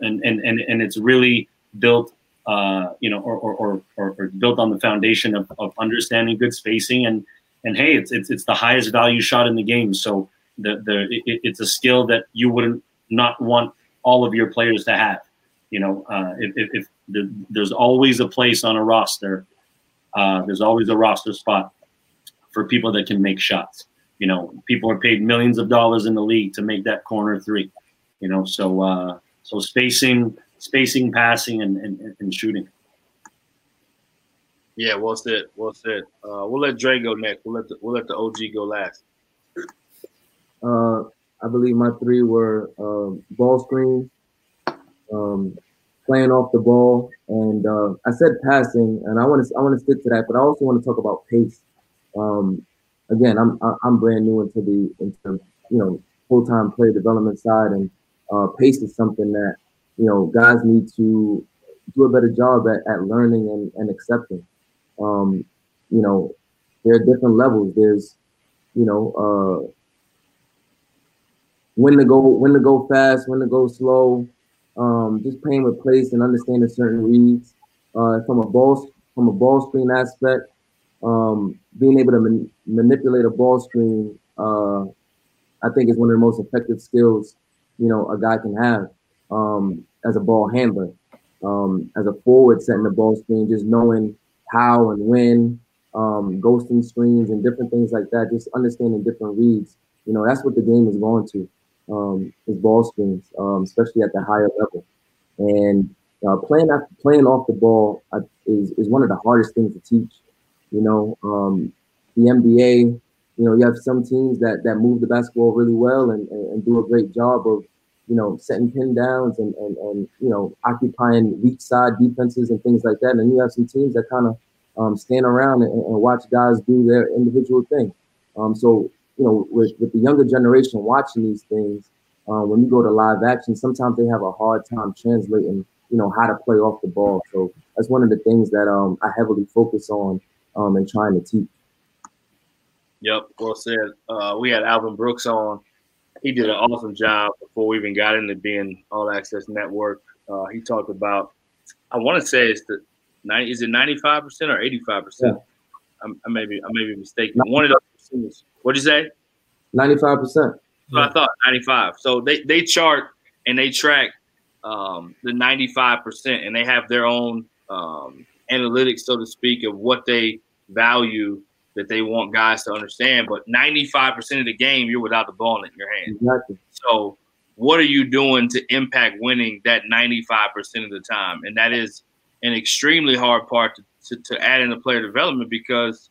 and and and, and it's really built uh, you know, or, or, or, or, built on the foundation of, of understanding good spacing and and hey, it's, it's it's the highest value shot in the game. So the the it, it's a skill that you wouldn't not want all of your players to have. You know, uh, if, if, if the, there's always a place on a roster, uh, there's always a roster spot for people that can make shots. You know, people are paid millions of dollars in the league to make that corner three. You know, so uh, so spacing, spacing, passing, and, and, and shooting. Yeah, well said. Well said. Uh, we'll let Dre go next. We'll let the we'll let the OG go last. Uh, I believe my three were uh, ball screens, um, playing off the ball, and uh, I said passing, and I want to I want to stick to that, but I also want to talk about pace. Um, again, I'm I'm brand new into the into you know full time player development side, and uh, pace is something that you know guys need to do a better job at, at learning and, and accepting. Um, you know, there are different levels. There's, you know, uh, when to go, when to go fast, when to go slow. Um, just playing with place and understanding certain reads uh, from a ball from a ball screen aspect. Um, being able to man- manipulate a ball screen, uh, I think, is one of the most effective skills you know a guy can have um, as a ball handler, um, as a forward setting the ball screen, just knowing how and when, um, ghosting screens and different things like that. Just understanding different reads. You know, that's what the game is going to um, is ball screens, um, especially at the higher level. And uh, playing after, playing off the ball uh, is is one of the hardest things to teach. You know, um, the NBA you know, you have some teams that that move the basketball really well and, and, and do a great job of, you know, setting pin downs and, and, and you know, occupying weak side defenses and things like that. And you have some teams that kind of um, stand around and, and, watch guys do their individual thing. Um, so, you know, with, with the younger generation watching these things, uh, when you go to live action, sometimes they have a hard time translating, you know, how to play off the ball. So that's one of the things that um, I heavily focus on um, and trying to teach. Yep, well said. Uh, we had Alvin Brooks on. He did an awesome job before we even got into being All Access Network. Uh, he talked about, I want to say it's the, is it 95% or 85%? I, I may be, I may be mistaken. One of those. What'd you say? 95%. So I thought 95. So they, they chart and they track um, the 95% and they have their own um, analytics, so to speak, of what they value that they want guys to understand. But 95% of the game, you're without the ball in your hand. Exactly. So, what are you doing to impact winning that 95% of the time? And that is an extremely hard part to, to, to add in the player development because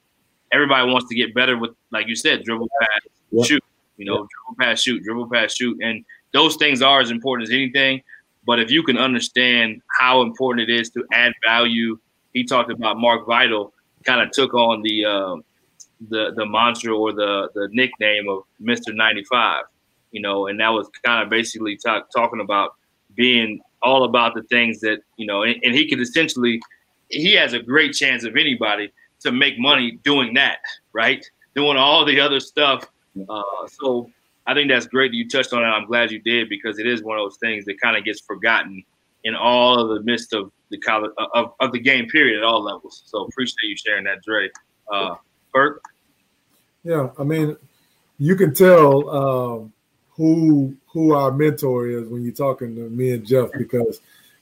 everybody wants to get better with, like you said, dribble, pass, yep. shoot. You know, yep. dribble, pass, shoot, dribble, pass, shoot. And those things are as important as anything. But if you can understand how important it is to add value, he talked about Mark Vital kind of took on the uh, the the mantra or the the nickname of Mister 95. You you know, and that was kind of basically talk, talking about being all about the things that you know, and, and he could essentially, he has a great chance of anybody to make money doing that, right? Doing all the other stuff. Uh, so I think that's great that you touched on it. I'm glad you did because it is one of those things that kind of gets forgotten in all of the midst of the college of, of the game period at all levels. So appreciate you sharing that, Dre. Uh, Yeah, I mean, you can tell um, who who our mentor is when you're talking to me and Jeff because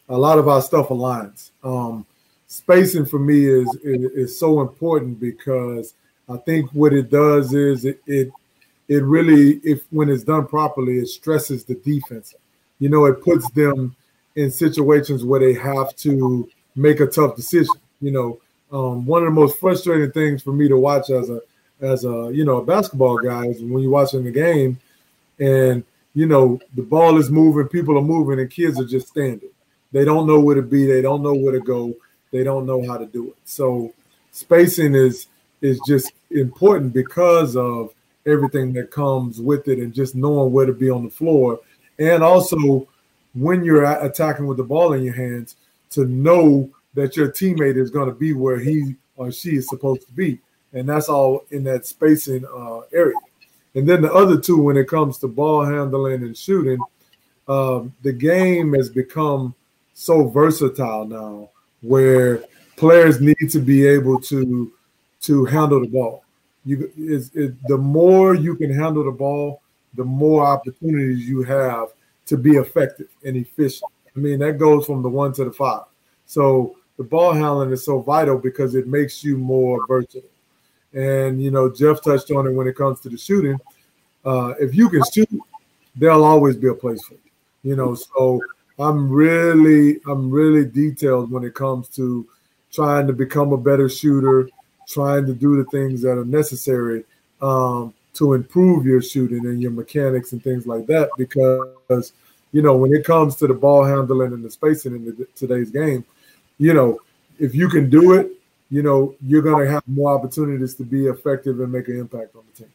a lot of our stuff aligns. Um, spacing for me is, is, is so important because I think what it does is it, it it really if when it's done properly it stresses the defense. You know, it puts them in situations where they have to make a tough decision. You know, um, one of the most frustrating things for me to watch as a as a you know a basketball guy is when you're watching the game and you know the ball is moving, people are moving, and kids are just standing. They don't know where to be. They don't know where to go. They don't know how to do it. So spacing is is just important because of everything that comes with it and just knowing where to be on the floor and also when you're attacking with the ball in your hands to know that your teammate is going to be where he or she is supposed to be and that's all in that spacing uh, area and then the other two when it comes to ball handling and shooting um, the game has become so versatile now where players need to be able to to handle the ball you is it, the more you can handle the ball, the more opportunities you have to be effective and efficient. I mean, that goes from the one to the five. So the ball handling is so vital because it makes you more versatile. And you know, Jeff touched on it when it comes to the shooting. Uh, if you can shoot, there'll always be a place for you. You know, so I'm really, I'm really detailed when it comes to trying to become a better shooter, trying to do the things that are necessary um, to improve your shooting and your mechanics and things like that. Because you know, when it comes to the ball handling and the spacing in the, today's game, you know, if you can do it, you know, you're going to have more opportunities to be effective and make an impact on the team.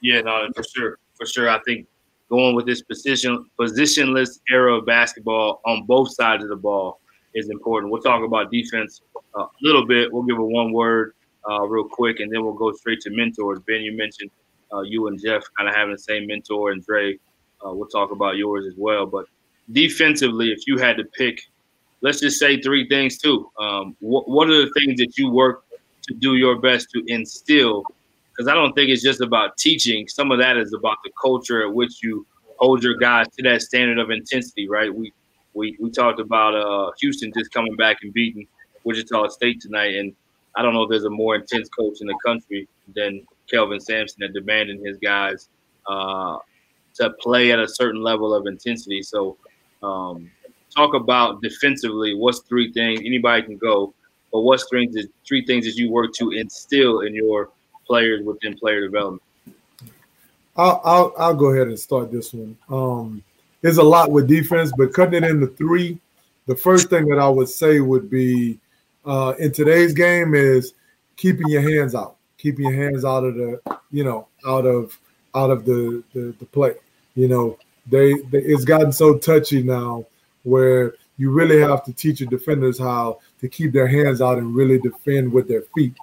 Yeah, no, for sure, for sure. I think going with this position positionless era of basketball on both sides of the ball is important. We'll talk about defense uh, a little bit. We'll give it one word uh, real quick, and then we'll go straight to mentors. Ben, you mentioned uh, you and Jeff kind of having the same mentor, and Dre, uh, we'll talk about yours as well. But defensively, if you had to pick, let's just say three things too. Um, wh- what are the things that you work to do your best to instill? Because I don't think it's just about teaching. Some of that is about the culture at which you hold your guys to that standard of intensity, right? We we we talked about uh, Houston just coming back and beating Wichita State tonight, and I don't know if there's a more intense coach in the country than Kelvin Sampson at demanding his guys uh, to play at a certain level of intensity. So, um, talk about defensively. What's three things anybody can go, but what's three things three things that you work to instill in your players within player development? I'll, I'll, I'll go ahead and start this one. Um, there's a lot with defense, but cutting it into three, the first thing that I would say would be uh, in today's game is keeping your hands out, keeping your hands out of the, you know, out of out of the the, the play. You know, they, they it's gotten so touchy now where you really have to teach your defenders how to keep their hands out and really defend with their feet.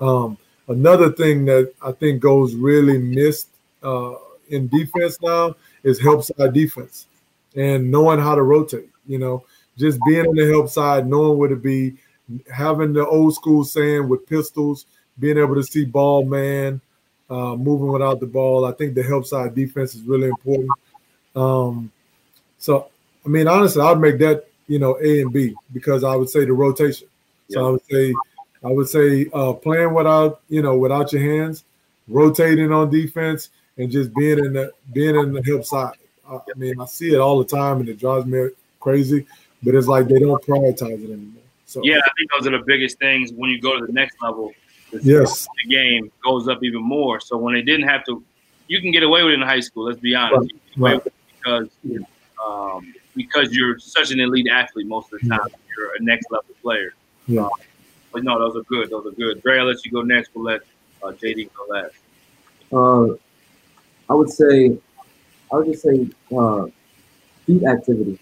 Um, another thing that I think goes really missed uh, in defense now is help side defense and knowing how to rotate. You know, just being on the help side, knowing where to be, having the old school saying with pistols, being able to see ball man, uh, moving without the ball. I think the help side defense is really important. Um, so, I mean, honestly, I'd make that you know A and B because I would say the rotation. So I would say, I would say uh, playing without you know without your hands, rotating on defense, and just being in the being in the help side. I mean, I see it all the time, and it drives me crazy. But it's like they don't prioritize it anymore. So yeah, I think those are the biggest things when you go to the next level. The yes, the game goes up even more. So when they didn't have to, you can get away with it in high school. Let's be honest, right. Because um, because you're such an elite athlete most of the time. Yeah. You're a next level player. Yeah. Um, but no, those are good. Those are good. Dre, I'll let you go next. We'll let uh, JD go last. Uh, I would say, I would just say, uh, feet activity.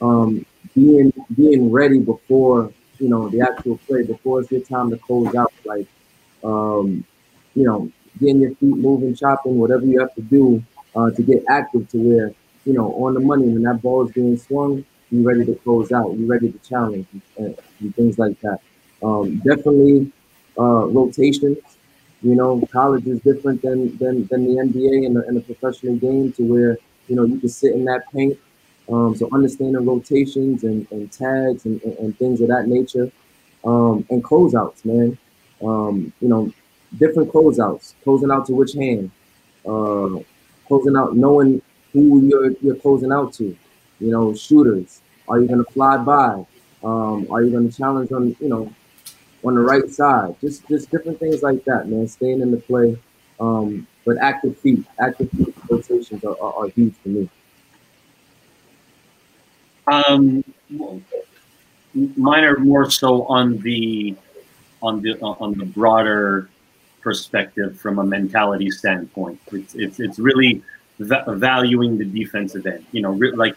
Um, being being ready before you know the actual play, before it's your time to close out. Like, um, you know, getting your feet moving, chopping, whatever you have to do uh, to get active to where you know on the money when that ball is being swung, you ready to close out, you ready to challenge and, and things like that. Um, definitely uh, rotations. You know, college is different than than, than the NBA and the, and the professional game to where you know you can sit in that paint. Um, so understanding rotations and, and tags and, and, and things of that nature, um, and closeouts, man. Um, you know, different closeouts, closing out to which hand, uh, closing out, knowing who you're you're closing out to. You know, shooters. Are you going to fly by? Um, are you going to challenge on you know on the right side? Just just different things like that, man. Staying in the play, um, but active feet, active feet rotations are, are, are huge for me. Um, mine are more so on the on the on the broader perspective from a mentality standpoint. It's it's, it's really va- valuing the defensive end. You know, re- like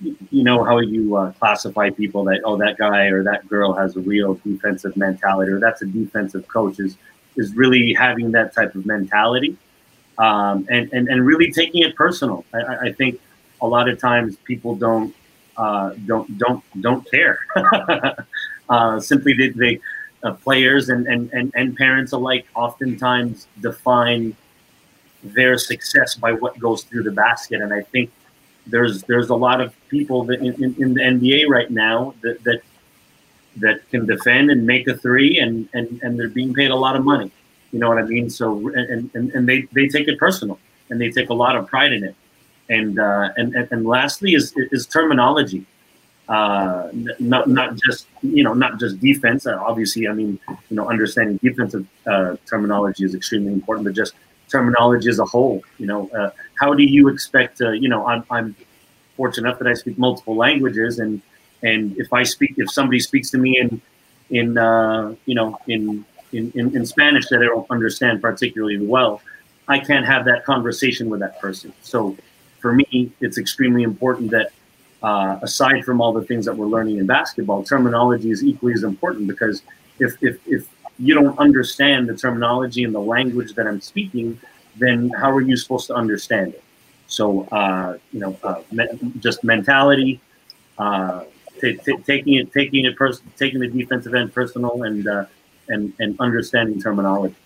you know how you uh, classify people that oh that guy or that girl has a real defensive mentality or that's a defensive coach is is really having that type of mentality um, and, and and really taking it personal. I, I think a lot of times people don't uh, don't don't don't care. [LAUGHS] uh, simply they, they uh, players and, and, and, and parents alike oftentimes define their success by what goes through the basket. And I think there's there's a lot of people in, in, in the NBA right now that, that that can defend and make a three and, and, and they're being paid a lot of money. You know what I mean? So and, and, and they, they take it personal and they take a lot of pride in it. And uh, and, and, lastly is is terminology uh, not not just you know not just defense. Obviously, I mean you know understanding defensive uh, terminology is extremely important, but just terminology as a whole. You know, uh, how do you expect? To, you know, I'm, I'm fortunate enough that I speak multiple languages, and and if I speak, if somebody speaks to me in in uh, you know in, in in in Spanish that I don't understand particularly well, I can't have that conversation with that person. So for me, it's extremely important that uh, aside from all the things that we're learning in basketball, terminology is equally as important because if, if, if you don't understand the terminology and the language that I'm speaking, then how are you supposed to understand it? So, uh, you know, uh, me- just mentality, uh, taking it, taking it, pers- taking the defensive end personal, and uh, and and understanding terminology.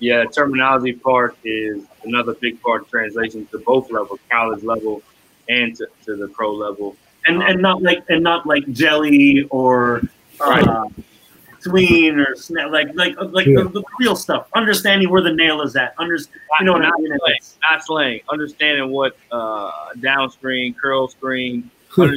Yeah, terminology part is another big part of translation to both levels, college level and to, to the pro level. And um, and not like and not like jelly or right. Uh, tween or snap like like like yeah. the, the, real stuff. Understanding where the nail is at. Under, you know what not I mean? Slang, not slang. Understanding what uh, down screen, curl screen. [LAUGHS]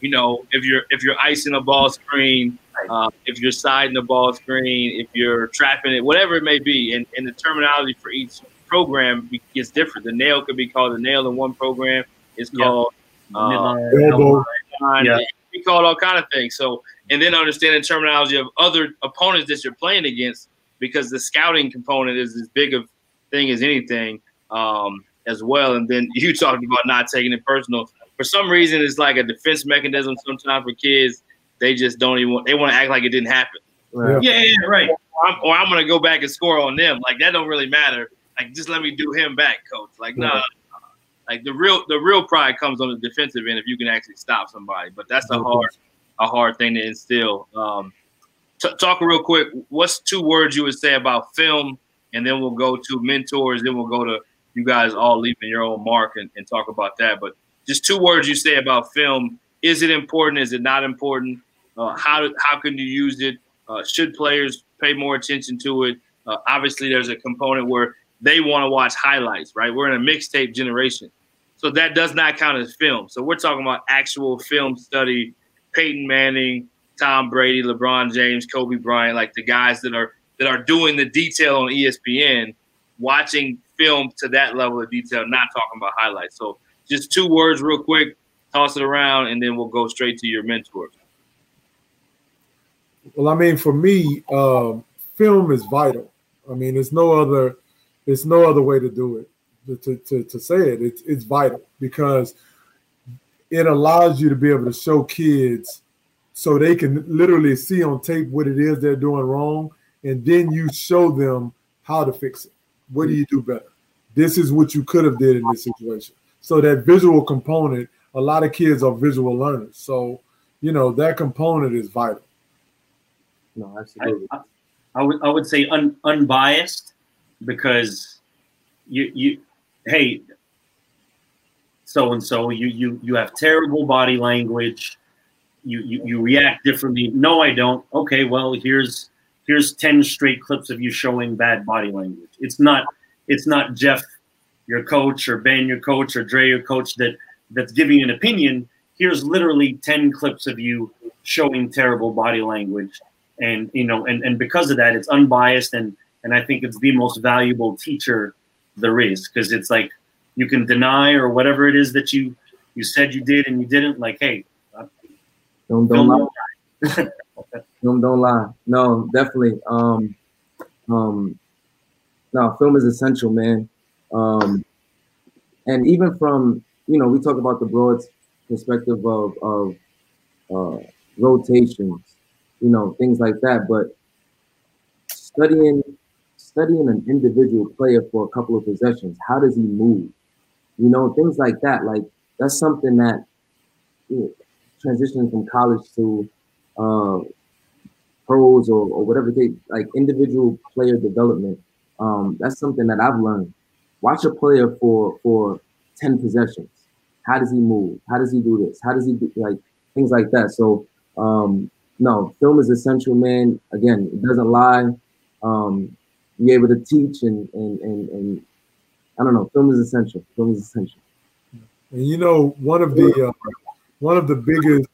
You know, if you're if you're icing a ball screen, uh, if you're siding a ball screen, if you're trapping it, whatever it may be, and, and the terminology for each program is different. The nail could be called a nail in one program. It's called uh, yeah. We call all kind of things. So, and then understanding terminology of other opponents that you're playing against, because the scouting component is as big of thing as anything um, as well. And then you [LAUGHS] talked about not taking it personal. For some reason, it's like a defense mechanism. Sometimes for kids, they just don't even want, they want to act like it didn't happen. Right. Yeah, yeah, right. Or I'm, or I'm, gonna go back and score on them. Like that don't really matter. Like just let me do him back, coach. Like no, nah, like the real the real pride comes on the defensive end if you can actually stop somebody. But that's a hard a hard thing to instill. Um, t- talk real quick. What's two words you would say about film, and then we'll go to mentors. Then we'll go to you guys all leaving your own mark and, and talk about that. But just two words you say about film. Is it important? Is it not important? Uh, how how can you use it? Uh, should players pay more attention to it? Uh, obviously, there's a component where they want to watch highlights, right? We're in a mixtape generation. So that does not count as film. So we're talking about actual film study, Peyton Manning, Tom Brady, LeBron James, Kobe Bryant, like the guys that are that are doing the detail on ESPN, watching film to that level of detail, not talking about highlights. So just two words real quick, toss it around, and then we'll go straight to your mentors. Well, I mean, for me, uh, film is vital. I mean, there's no other there's no other way to do it. to, to, to say it. It's it's vital because it allows you to be able to show kids so they can literally see on tape what it is they're doing wrong, and then you show them how to fix it. What do you do better? This is what you could have did in this situation. So that visual component, a lot of kids are visual learners. So, you know, that component is vital. No, absolutely. I, I would I would say un, unbiased because you you hey so and so you you you have terrible body language. You, you you react differently. No i don't. Okay well here's here's 10 straight clips of you showing bad body language. It's not it's not jeff your coach or ben your coach or dre your coach that that's giving an opinion. Here's literally 10 clips of you showing terrible body language. And you know and, and because of that it's unbiased and and i think it's the most valuable teacher there is because it's like you can deny or whatever it is that you you said you did and you didn't like hey don't don't lie. [LAUGHS] Don't, don't lie. No definitely. Um um no film is essential man. Um and even from you know we talk about the broad perspective of of uh rotations you know things like that but studying studying an individual player for a couple of possessions. How does he move? You know, things like that. Like that's something that you know, transitioning from college to uh, pros or, or whatever they like individual player development. Um, that's something that I've learned. Watch a player for for 10 possessions. How does he move? How does he do this? How does he do like things like that? So um, no, film is essential, man. Again, it doesn't lie. Um, be able to teach and and and, and I don't know. Film is essential. Film is essential. And you know, one of the uh, one of the biggest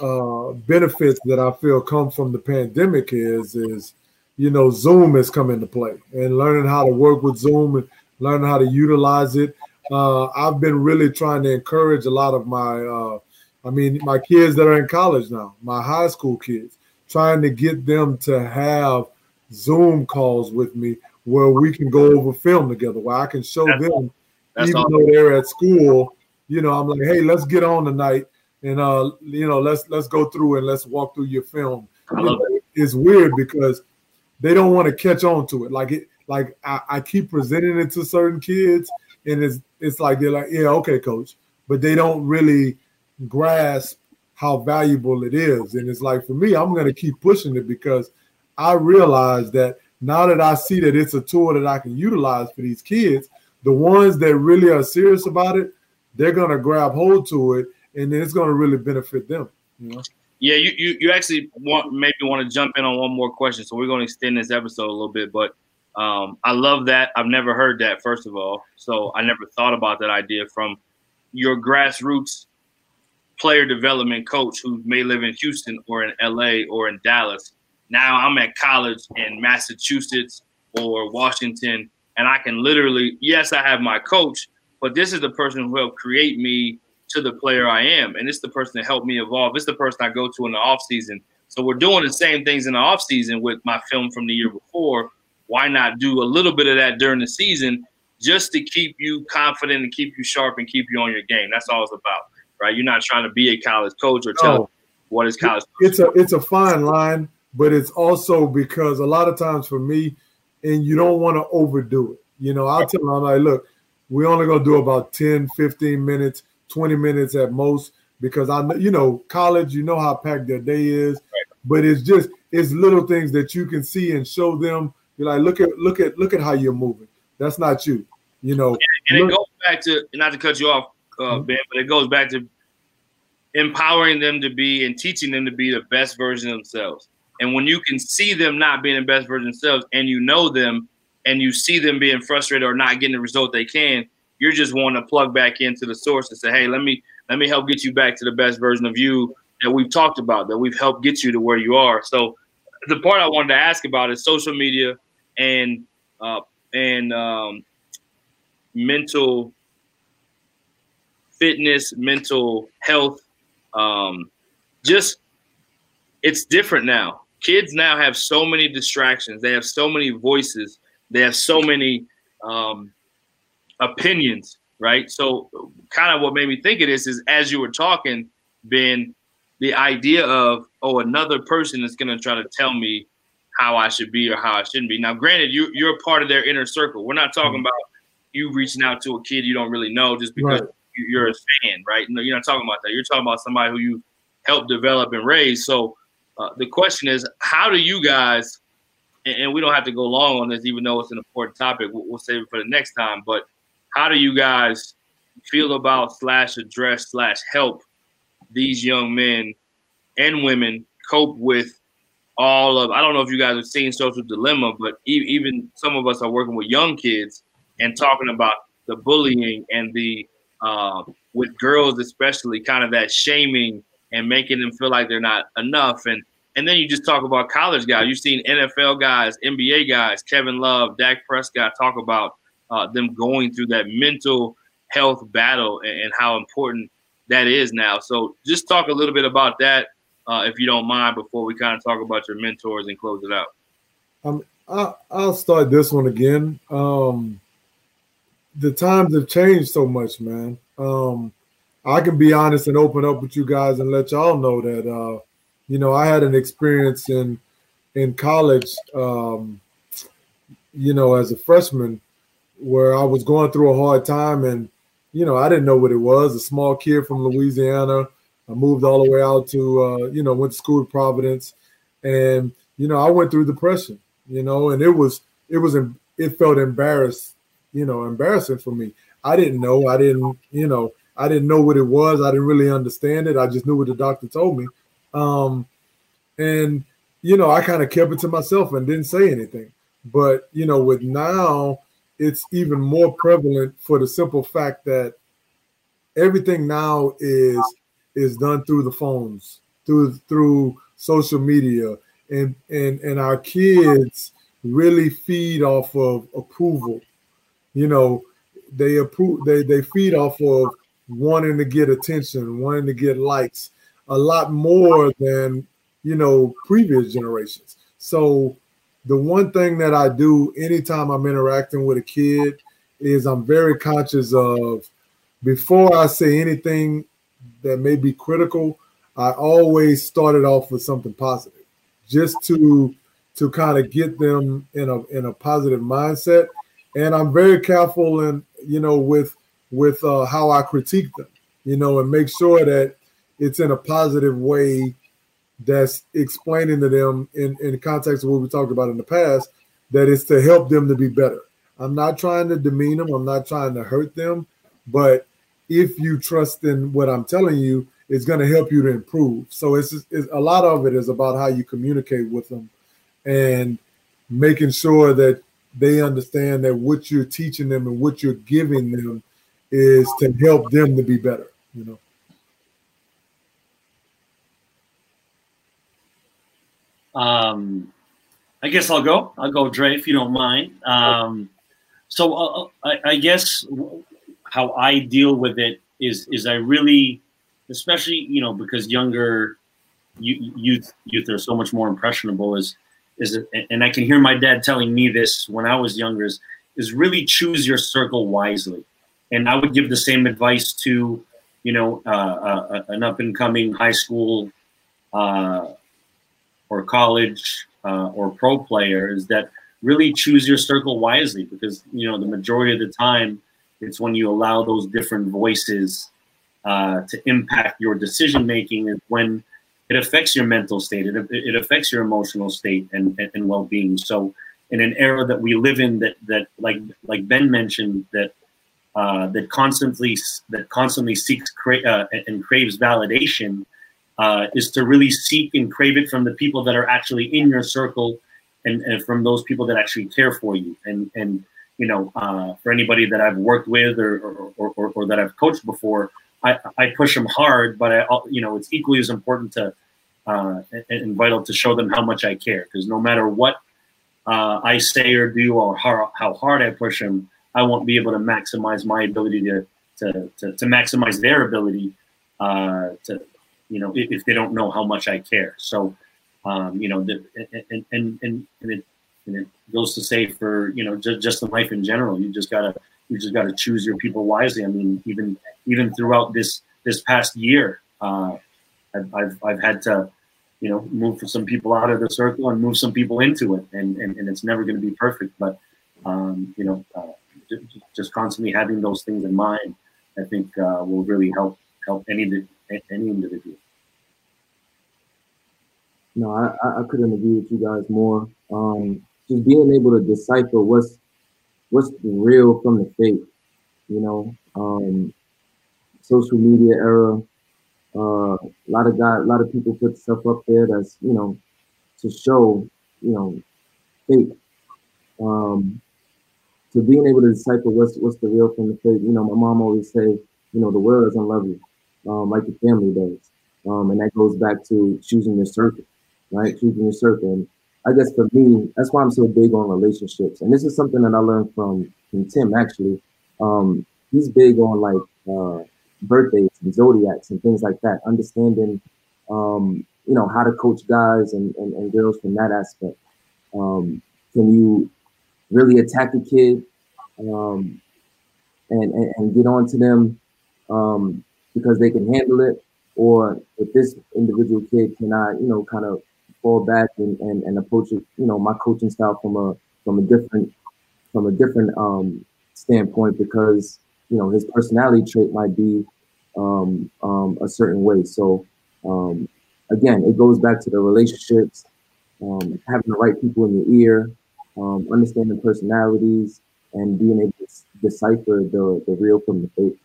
uh, benefits that I feel come from the pandemic is is you know Zoom has come into play and learning how to work with Zoom and learning how to utilize it. Uh, I've been really trying to encourage a lot of my, uh, I mean, my kids that are in college now, my high school kids, trying to get them to have Zoom calls with me where we can go over film together, where I can show that's, them, that's even awesome. though they're at school, you know, I'm like, hey, let's get on tonight and uh, you know, let's let's go through and let's walk through your film. You know, it. It's weird because they don't want to catch on to it. Like it, like I, I keep presenting it to certain kids, and it's it's like they're like, yeah, okay, coach, but they don't really grasp how valuable it is. And it's like for me, I'm gonna keep pushing it because I realize that now that I see that it's a tool that I can utilize for these kids, the ones that really are serious about it, they're gonna grab hold to it, and then it's gonna really benefit them. You know? Yeah, you, you you actually want maybe want to jump in on one more question, so we're gonna extend this episode a little bit. But um, I love that. I've never heard that first of all, so I never thought about that idea from your grassroots player development coach who may live in Houston or in LA or in Dallas now I'm at college in Massachusetts or Washington, and I can literally, yes, I have my coach, but this is the person who helped create me to the player I am. And it's the person that helped me evolve. It's the person I go to in the off season. So we're doing the same things in the off season with my film from the year before. Why not do a little bit of that during the season just to keep you confident and keep you sharp and keep you on your game? That's all it's about, right? You're not trying to be a college coach or tell no. what is college. It's a it's a fine line but it's also because a lot of times for me, and you don't want to overdo it. You know, I'll tell them, I'm like, look, we're only going to do about 10, 15 minutes, 20 minutes at most, because I know, you know, college, you know how packed their day is, right. but it's just, it's little things that you can see and show them. You're like, look at, look at, look at how you're moving. That's not you, you know. And, and it goes back to, not to cut you off, uh, mm-hmm. Ben, but it goes back to empowering them to be and teaching them to be the best version of themselves. And when you can see them not being the best version themselves and you know them and you see them being frustrated or not getting the result they can, you're just wanting to plug back into the source and say, hey, let me let me help get you back to the best version of you that we've talked about, that we've helped get you to where you are. So the part I wanted to ask about is social media and uh, and um, mental fitness, mental health. Um, just it's different now kids now have so many distractions. They have so many voices. They have so many um, opinions, right? So, kind of what made me think of this is as you were talking, Ben, the idea of oh, another person is going to try to tell me how I should be or how I shouldn't be. Now, granted, you you're part of their inner circle. We're not talking mm-hmm. about you reaching out to a kid you don't really know just because right. you're a fan, right? No, you're not talking about that. You're talking about somebody who you helped develop and raise. So, uh, the question is, how do you guys? And, we don't have to go long on this, even though it's an important topic. We'll, we'll save it for the next time. But how do you guys feel about slash address slash help these young men and women cope with all of I don't know if you guys have seen Social Dilemma, but even some of us are working with young kids and talking about the bullying and the uh, with girls especially kind of that shaming and making them feel like they're not enough and and then you just talk about college guys. You've seen NFL guys, NBA guys, Kevin Love, Dak Prescott talk about uh, them going through that mental health battle and, and how important that is now. So just talk a little bit about that uh, if you don't mind, before we kind of talk about your mentors and close it out. Um, I, I'll start this one again. Um, the times have changed so much, man. Um, I can be honest and open up with you guys and let y'all know that, uh, you know, I had an experience in in college, um, you know, as a freshman, where I was going through a hard time, and you know, I didn't know what it was. A small kid from Louisiana I moved all the way out to, uh, you know, went to school at Providence, and you know, I went through depression, you know, and it was, it was, it felt embarrassed, you know, embarrassing for me. I didn't know, I didn't, you know, I didn't know what it was. I didn't really understand it. I just knew what the doctor told me, um, and you know, I kind of kept it to myself and didn't say anything. But you know, with now, it's even more prevalent for the simple fact that everything now is is done through the phones, through through social media, and and and our kids really feed off of approval. You know, they approve they they feed off of wanting to get attention, wanting to get likes a lot more than you know previous generations. So the one thing that I do anytime I'm interacting with a kid is I'm very conscious of before I say anything that may be critical, I always started off with something positive, just to to kind of get them in a in a positive mindset. And I'm very careful and you know with with uh, how I critique them, you know, and make sure that it's in a positive way that's explaining to them in, in the context of what we talked about in the past that it's to help them to be better. I'm not trying to demean them, I'm not trying to hurt them, but if you trust in what I'm telling you, it's going to help you to improve. So it's, it's a lot of it is about how you communicate with them and making sure that they understand that what you're teaching them and what you're giving them is to help them to be better, you know. Um, I guess I'll go. I'll go, Dre, if you don't mind. Um, so uh, I, I, guess how I deal with it is is I really, especially you know because younger youth youth are so much more impressionable is is and I can hear my dad telling me this when I was younger is, is really choose your circle wisely, and I would give the same advice to you know uh, uh, an up and coming high school uh, or college uh, or pro player is that really choose your circle wisely because you know the majority of the time it's when you allow those different voices uh, to impact your decision making. Is when it affects your mental state. It, it affects your emotional state and, and, and well being. So in an era that we live in, that that like like Ben mentioned, that uh, that constantly that constantly seeks cra- uh, and craves validation, uh, is to really seek and crave it from the people that are actually in your circle, and, and from those people that actually care for you. And and you know, uh, for anybody that I've worked with or or, or, or that I've coached before, I, I, push them hard, but I, you know, it's equally as important to uh, and vital to show them how much I care. Because no matter what uh, I say or do or how, how hard I push them, I won't be able to maximize my ability to to, to, to maximize their ability uh, to, you know, if, if, they don't know how much I care. So, um, you know, the, and, and, and, and it, and it goes to say for you know just, just in life in general you just gotta you just got to choose your people wisely. I mean, even even throughout this this past year, uh, I've, I've I've had to you know move some people out of the circle and move some people into it, and and, and it's never going to be perfect, but um, you know, uh, just constantly having those things in mind, I think uh, will really help help any any individual. No, I, I couldn't agree with you guys more. Um, just being able to decipher what's what's real from the fake, you know. Um, social media era, uh, a lot of guys, a lot of people put stuff up there that's you know to show, you know, fake. Um, to being able to decipher what's what's the real from the fake. You know, my mom always say, you know, the world doesn't love you, um, like the family does, um, and that goes back to choosing your circle, right? Choosing your circle. And I guess for me, that's why I'm so big on relationships. And this is something that I learned from from Tim actually. Um, he's big on like uh, birthdays and zodiacs and things like that, understanding, um, you know, how to coach guys and, and, and girls from that aspect. Um, can you really attack a kid um, and, and, and, get on to them um, because they can handle it, or if this individual kid cannot, you know, kind of fall back and, and, and approach it, you know, my coaching style from a from a different from a different um, standpoint because you know his personality trait might be um, um, a certain way. So um, again, it goes back to the relationships, um, having the right people in your ear, um, understanding personalities, and being able to decipher the, the real from the fake.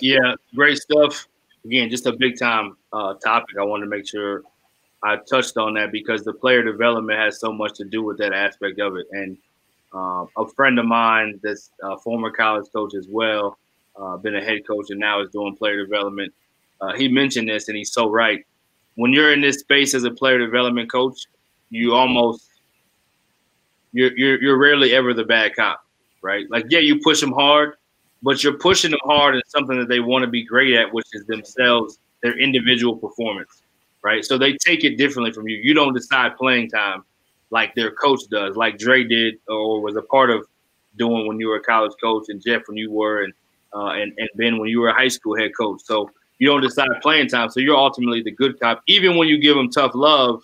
Yeah, great stuff. Again, just a big time uh, topic. I wanted to make sure I touched on that because the player development has so much to do with that aspect of it. And uh, a friend of mine that's a former college coach as well, uh, been a head coach and now is doing player development. Uh, he mentioned this and he's so right when you're in this space as a player development coach, you almost you're you're, you're rarely ever the bad cop, right? Like yeah, you push them hard, but you're pushing them hard in something that they want to be great at, which is themselves, their individual performance, right? So they take it differently from you. You don't decide playing time like their coach does, like Dre did or was a part of doing when you were a college coach, and Jeff when you were, and uh, and and Ben when you were a high school head coach. So you don't decide playing time. So you're ultimately the good cop. Even when you give them tough love,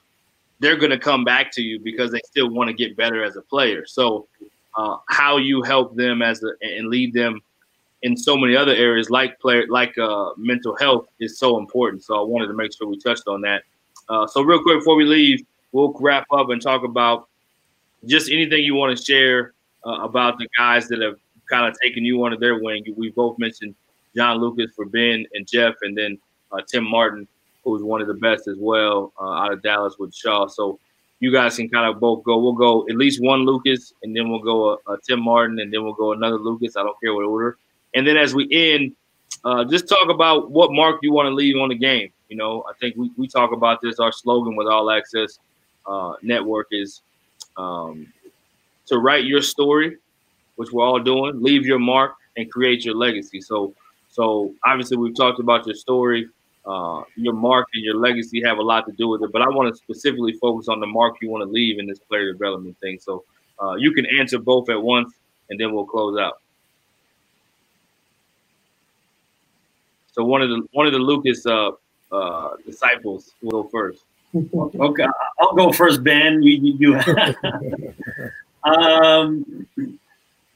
they're going to come back to you because they still want to get better as a player. So uh, how you help them as a, and lead them in so many other areas like player like uh, mental health is so important. So I wanted to make sure we touched on that. Uh, so real quick before we leave, we'll wrap up and talk about just anything you want to share uh, about the guys that have kind of taken you under their wing. We both mentioned John Lucas for Ben and Jeff, and then uh, Tim Martin, who's one of the best as well uh, out of Dallas with Shaw. So you guys can kind of both go. We'll go at least one Lucas, and then we'll go a, uh, uh, Tim Martin, and then we'll go another Lucas. I don't care what order. And then as we end, uh, just talk about what mark you want to leave on the game. You know, I think we, we talk about this. Our slogan with All Access Network is um, to write your story, which we're all doing, leave your mark, and create your legacy. So so obviously, we've talked about your story, uh, your mark, and your legacy have a lot to do with it. But I want to specifically focus on the mark you want to leave in this player development thing. So uh, you can answer both at once, and then we'll close out. So one of the one of the Lucas uh, uh, disciples will go first. okay, I'll go first, Ben. You, you, [LAUGHS] um,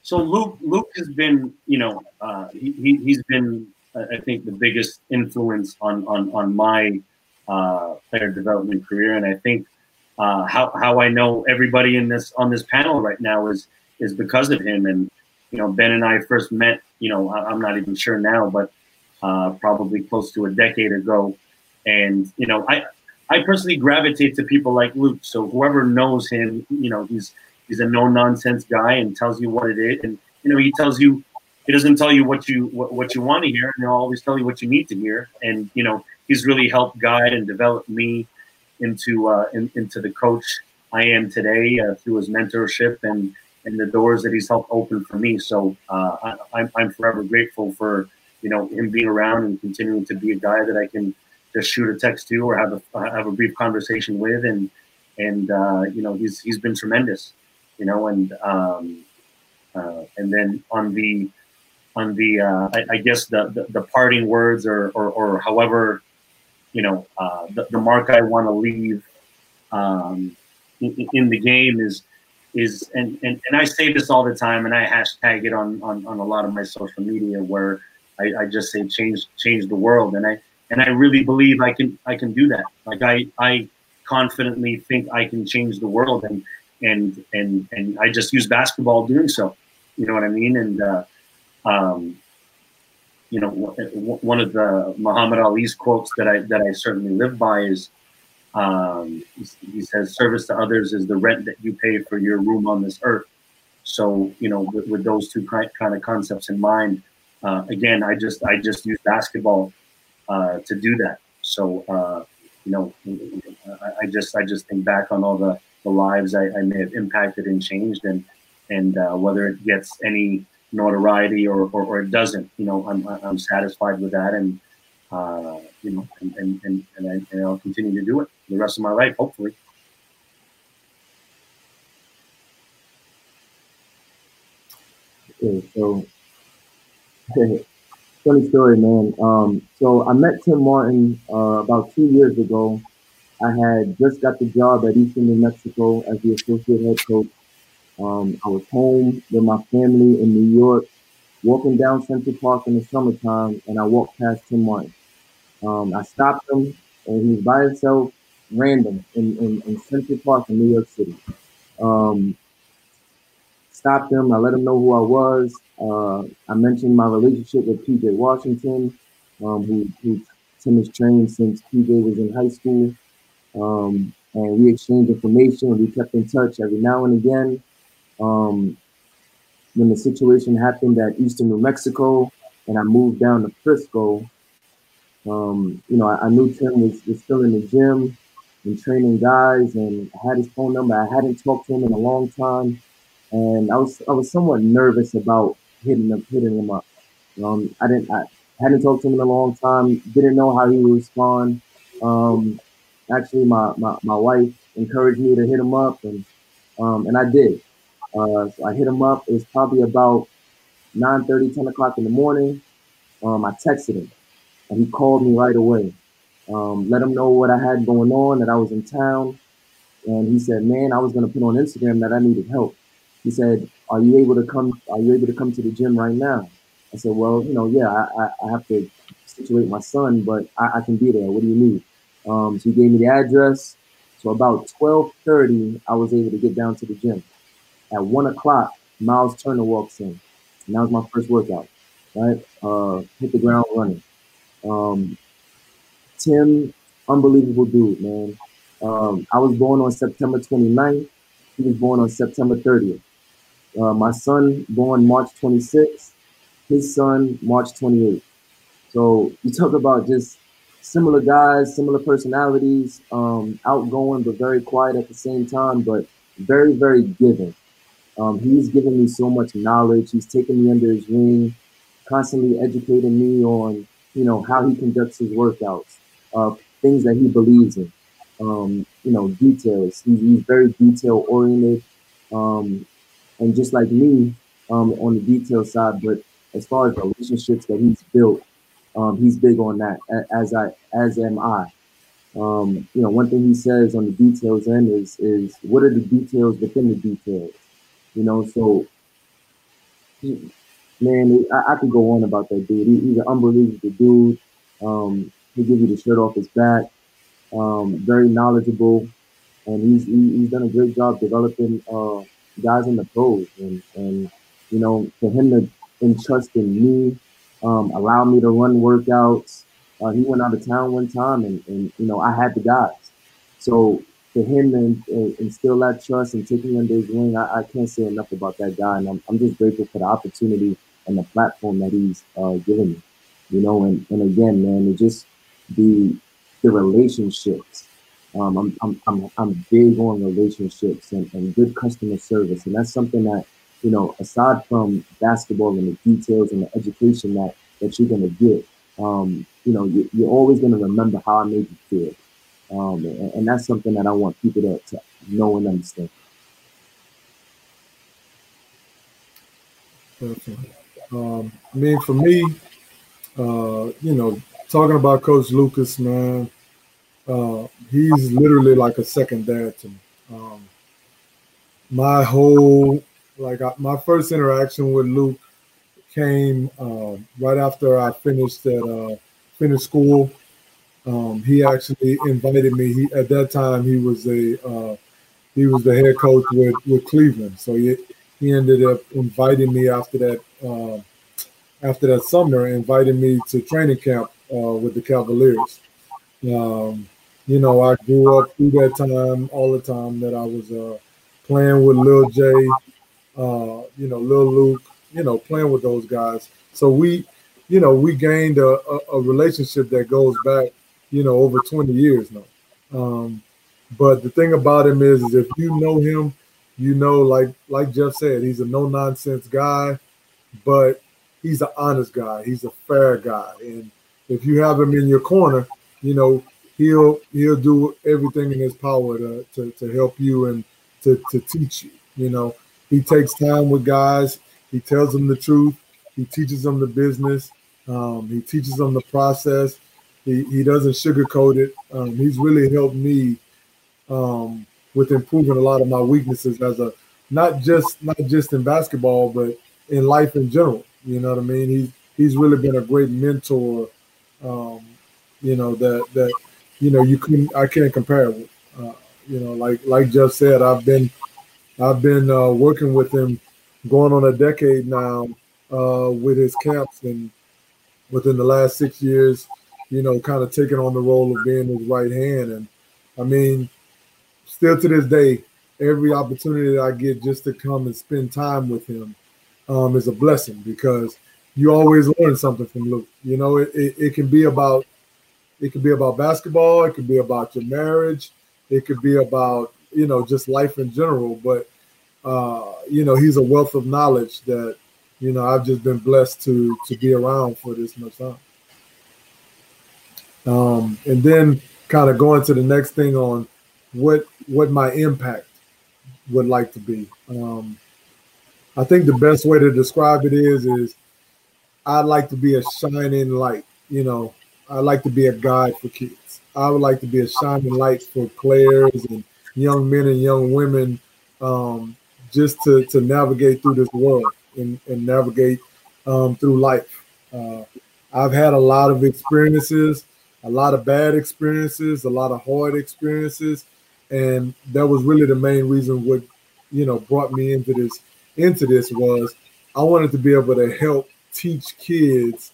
so Luke, Luke has been, you know, uh, he, he's been, I think, the biggest influence on on on my uh, player development career, and I think uh, how how I know everybody in this on this panel right now is is because of him. And you know, Ben and I first met, you know, I'm not even sure now, but uh, probably close to a decade ago. And you know, I I personally gravitate to people like Luke. So whoever knows him, you know, he's he's a no nonsense guy and tells you what it is. And you know, he tells you he doesn't tell you what you what, what you want to hear, and he'll always tell you what you need to hear. And you know, he's really helped guide and develop me into uh, in, into the coach I am today uh, through his mentorship and and the doors that he's helped open for me. So uh, I, I'm I'm forever grateful for you know him being around and continuing to be a guy that I can just shoot a text to or have a have a brief conversation with and and uh, you know he's he's been tremendous, you know, and um, uh, and then on the on the uh, I, I, guess the, the, the parting words or, or, or however you know uh, the, the mark I want to leave um, in, in, the game is is and, and and I say this all the time and I hashtag it on on, on a lot of my social media where I, I just say change change the world. And I and I really believe I can I can do that. Like I I confidently think I can change the world. And and and and I just use basketball doing so you know what I mean and uh, um, you know, one of the Muhammad Ali's quotes that I that I certainly live by is, um, he says, "Service to others is the rent that you pay for your room on this earth." So, you know, with, with those two kind of concepts in mind, uh, again, I just I just use basketball uh, to do that. So, uh, you know, I, I, just I just think back on all the, the lives I, I may have impacted and changed, and and uh, whether it gets any notoriety or, or, or, it doesn't. You know, I'm, I'm satisfied with that, and uh, you know, and and and, and, I, and I'll continue to do it the rest of my life, hopefully. Okay, so funny story, man. Um, so I met Tim Martin uh, about two years ago. I had just got the job at Eastern New Mexico as the associate head coach um, I was home with my family in New York, walking down Central Park in the summertime, and I walked past Tim Martin. Um, I stopped him, and he was by himself, random, in, in, in Central Park in New York City. Um, stopped him. I let him know who I was. Uh, I mentioned my relationship with PJ Washington, um, who, who Tim has trained since PJ was in high school. Um, and we exchanged information. We kept in touch every now and again um, when the situation happened at Eastern New Mexico and I moved down to Frisco, um, you know, I, I, knew Tim was, was still in the gym and training guys and I had his phone number. I hadn't talked to him in a long time. And I was I was somewhat nervous about hitting him hitting him up. Um, I didn't I hadn't talked to him in a long time, didn't know how he would respond. Um, actually my, my, my wife encouraged me to hit him up and um, and I did. Uh, so I hit him up. It was probably about 9 30, 10 o'clock in the morning. Um, I texted him and he called me right away. Um, let him know what I had going on, that I was in town. And he said, Man, I was going to put on Instagram that I needed help. He said, Are you able to come? Are you able to come to the gym right now? I said, Well, you know, yeah, I, I, I have to situate my son, but I, I, can be there. What do you need? Um, so he gave me the address. So about 12:30, I was able to get down to the gym. At one o'clock, Miles Turner walks in. And that was my first workout. Right? Uh, hit the ground running. Um, Tim, unbelievable dude, man. Um, I was born on September 29th. He was born on September 30th. Uh, my son born March 26th. His son March 28th. So you talk about just similar guys, similar personalities, um, outgoing but very quiet at the same time, but very, very giving. Um, he's given me so much knowledge. He's taken me under his wing, constantly educating me on, you know, how he conducts his workouts, uh, things that he believes in, um, you know, details. He's, he's very detail oriented, um, and just like me um, on the detail side. But as far as relationships that he's built, um, he's big on that. As I, as am I. Um, you know, one thing he says on the details end is is what are the details within the details you know, so man, I, I could go on about that dude. He, he's an unbelievable dude. Um, he gives you the shirt off his back. Um, very knowledgeable, and he's he, he's done a great job developing uh, guys in the pros. And and you know, for him to entrust in me, um, allow me to run workouts. Uh, he went out of town one time, and, and you know I had the guys. So for him and instill that trust and taking under his wing, I, I, can't say enough about that guy. And I'm, I'm just grateful for the opportunity and the platform that he's uh, given me. You know, and, and again, man, it just the the relationships. Um, I'm, I'm, I'm, I'm big on relationships and, and good customer service. And that's something that, you know, aside from basketball and the details and the education that, that you're going to get, um, you know, you, you're always going to remember how I made you feel Um, and, and, that's something that I want people to, to know and understand. Definitely. Um, I mean, for me, uh, you know, talking about Coach Lucas, man, uh, he's literally like a second dad to me. Um, my whole, like, I, my first interaction with Luke came uh, right after I finished at uh, finished school. Um, he actually invited me. He, at that time, he was a uh, he was the head coach with, with Cleveland. So he, he ended up inviting me after that uh, after that summer, inviting me to training camp uh, with the Cavaliers. Um, you know, I grew up through that time, all the time that I was uh, playing with Lil J, uh, you know, Lil Luke, you know, playing with those guys. So we, you know, we gained a, a, a relationship that goes back, you know, over 20 years now. Um, but the thing about him is, is if you know him, you know, like like Jeff said, he's a no nonsense guy, but he's an honest guy. He's a fair guy, and if you have him in your corner, you know he'll he'll do everything in his power to to, to help you and to, to teach you. You know, he takes time with guys. He tells them the truth. He teaches them the business. Um, he teaches them the process. He, he doesn't sugarcoat it. Um, he's really helped me um, with improving a lot of my weaknesses as a not just not just in basketball, but in life in general. You know what I mean? He's he's really been a great mentor. Um, you know that that you know you can't I can't compare with. Uh, you know, like like Jeff said, I've been I've been uh, working with him going on a decade now uh, with his camps, and within the last six years, you know, kind of taking on the role of being his right hand. And I mean, still to this day, every opportunity that I get just to come and spend time with him um, is a blessing because you always learn something from Luke. You know, it, it, it, can be about it can be about basketball, it could be about your marriage, it could be about you know just life in general. But uh, you know, he's a wealth of knowledge that you know I've just been blessed to to be around for this much time. Um, and then kind of going to the next thing on what what my impact would like to be. Um, I think the best way to describe it is is I'd like to be a shining light. You know, I like to be a guide for kids. I would like to be a shining light for players and young men and young women, um, just to to navigate through this world and, and navigate um, through life. Uh, I've had a lot of experiences, a lot of bad experiences, a lot of hard experiences, and that was really the main reason what you know brought me into this into this was I wanted to be able to help teach kids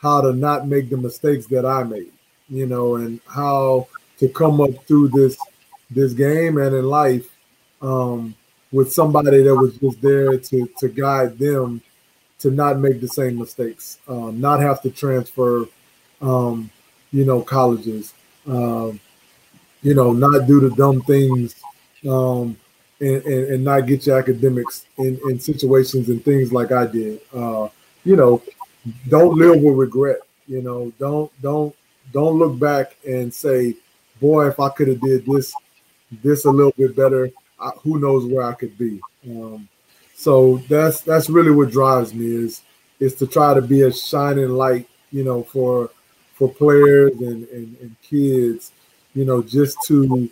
how to not make the mistakes that I made, you know, and how to come up through this this game and in life um, with somebody that was just there to to guide them to not make the same mistakes, um, not have to transfer, um, you know, colleges, um, you know, not do the dumb things um, and, and, and not get your academics in, in situations and things like I did. Uh, you know, don't live with regret. You know, don't don't don't look back and say, "Boy, if I could have did this this a little bit better, I, who knows where I could be." Um, so that's that's really what drives me is is to try to be a shining light, you know, for for players and, and, and kids, you know, just to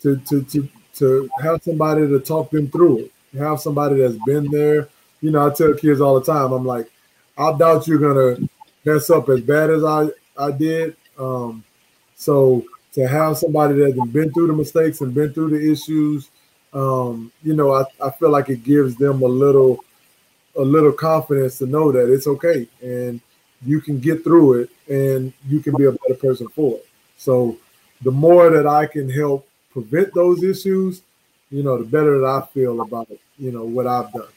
to to to to have somebody to talk them through it. Have somebody that's been there. You know, I tell kids all the time, I'm like, I doubt you're gonna mess up as bad as I I did. Um, so to have somebody that's been through the mistakes and been through the issues, um, you know, I, I feel like it gives them a little a little confidence to know that it's okay and you can get through it and you can be a better person for it. So the more that I can help prevent those issues, you know, the better that I feel about you know, what I've done.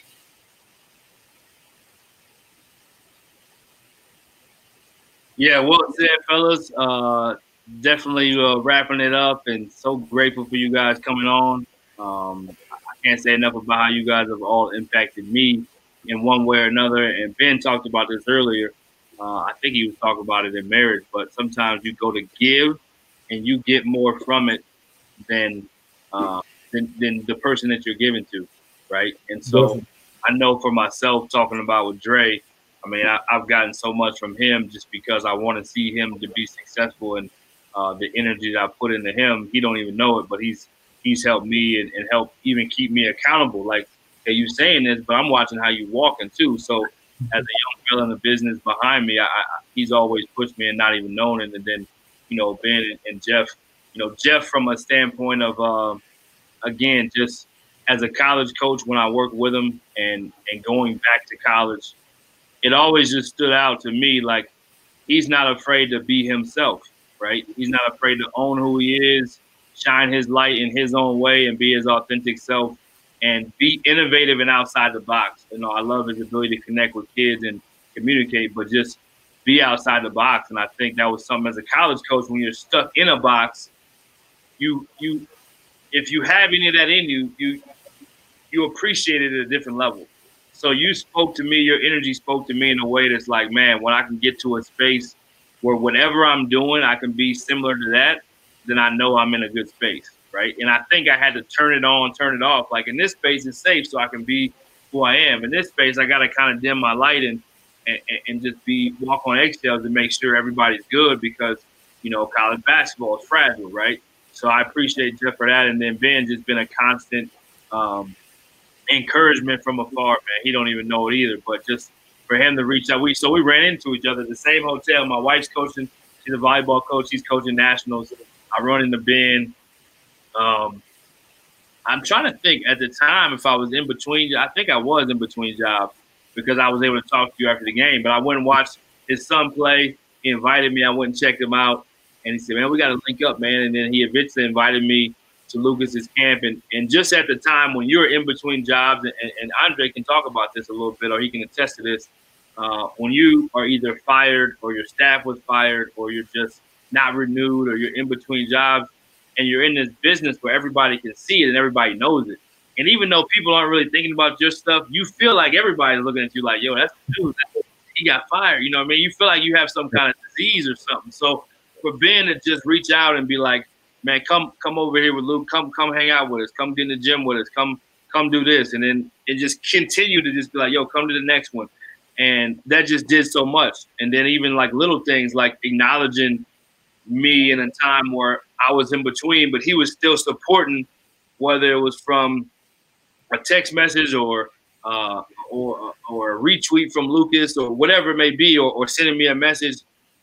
Yeah, well said, fellas. Uh, definitely uh, wrapping it up, and so grateful for you guys coming on. Um, I can't say enough about how you guys have all impacted me in one way or another. And Ben talked about this earlier. Uh, I think he was talking about it in marriage, but sometimes you go to give and you get more from it than uh, than, than the person that you're giving to, right? And so I know for myself, talking about with Dre, I mean, I, have gotten so much from him just because I want to see him to be successful and uh, the energy that I put into him. He don't even know it, but he's he's helped me and, and helped even keep me accountable. Like, hey, you saying this, but I'm watching how you walking too. So as a young fella in the business behind me, I, I, he's always pushed me and not even known it. And then, you know, Ben and, and Jeff, you know, Jeff from a standpoint of, uh, again, just as a college coach when I work with him and and going back to college, it always just stood out to me like he's not afraid to be himself, right? He's not afraid to own who he is, shine his light in his own way, and be his authentic self, and be innovative and outside the box. You know, I love his ability to connect with kids and communicate, but just be outside the box. And I think that was something as a college coach when you're stuck in a box, you you if you have any of that in you, you you appreciate it at a different level. So you spoke to me, your energy spoke to me in a way that's like, man, when I can get to a space where whatever I'm doing, I can be similar to that, then I know I'm in a good space, right? And I think I had to turn it on, turn it off. Like in this space, it's safe, so I can be who I am. In this space, I got to kind of dim my light and, and and just be walk on eggshells and make sure everybody's good because you know college basketball is fragile, right? So I appreciate Jeff for that, and then Ben just been a constant um, encouragement from afar, man. He don't even know it either, but just for him to reach out. We so we ran into each other at the same hotel. My wife's coaching; she's a volleyball coach. He's coaching nationals. I run in the bin. Um, I'm trying to think at the time if I was in between. I think I was in between jobs because I was able to talk to you after the game. But I went and watched his son play. He invited me. I went and checked him out, and he said, "Man, we got to link up, man." And then he eventually invited me to Lucas's camp. And, and just at the time when you're in between jobs, and, and Andre can talk about this a little bit, or he can attest to this, uh, when you are either fired or your staff was fired or you're just not renewed or you're in between jobs and you're in this business where everybody can see it and everybody knows it. And even though people aren't really thinking about your stuff, you feel like everybody's looking at you like, yo, that's the dude. He got fired. You know what I mean? You feel like you have some kind of disease or something. So for Ben to just reach out and be like, man, come come over here with Luke. Come come hang out with us. Come get in the gym with us. Come come do this, and then it just continue to just be like, yo, come to the next one, and that just did so much. And then even like little things like acknowledging me in a time where I was in between, but he was still supporting, whether it was from a text message or uh, or or a retweet from Lucas or whatever it may be, or, or sending me a message.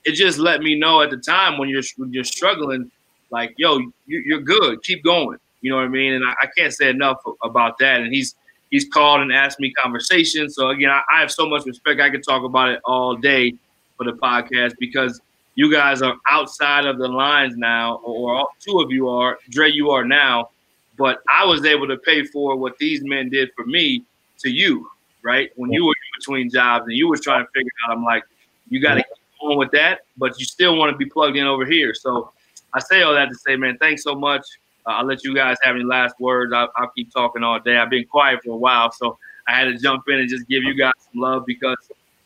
It just let me know at the time when you're when you're struggling like, yo, you, are good. Keep going. You know what I mean? And I, I, can't say enough about that. And he's he's called and asked me conversations. So again, I, I have so much respect. I could talk about it all day for the podcast because you guys are outside of the lines now, or two of you are. Dre, you are now. But I was able to pay for what these men did for me to you, right? When you were in between jobs and you were trying to figure out, I'm like, you got to keep going with that, but you still want to be plugged in over here. So I say all that to say, man, thanks so much. Uh, I'll let you guys have any last words. I'll, I'll, keep talking all day. I've been quiet for a while, so I had to jump in and just give you guys some love because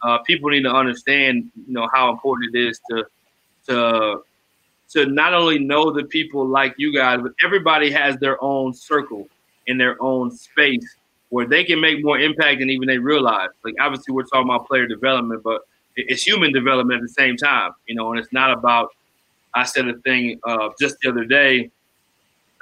uh, people need to understand, you know, how important it is to to to not only know the people like you guys, but everybody has their own circle in their own space where they can make more impact than even they realize. Like obviously, we're talking about player development, but it's human development at the same time, you know, and it's not about I said a thing uh, just the other day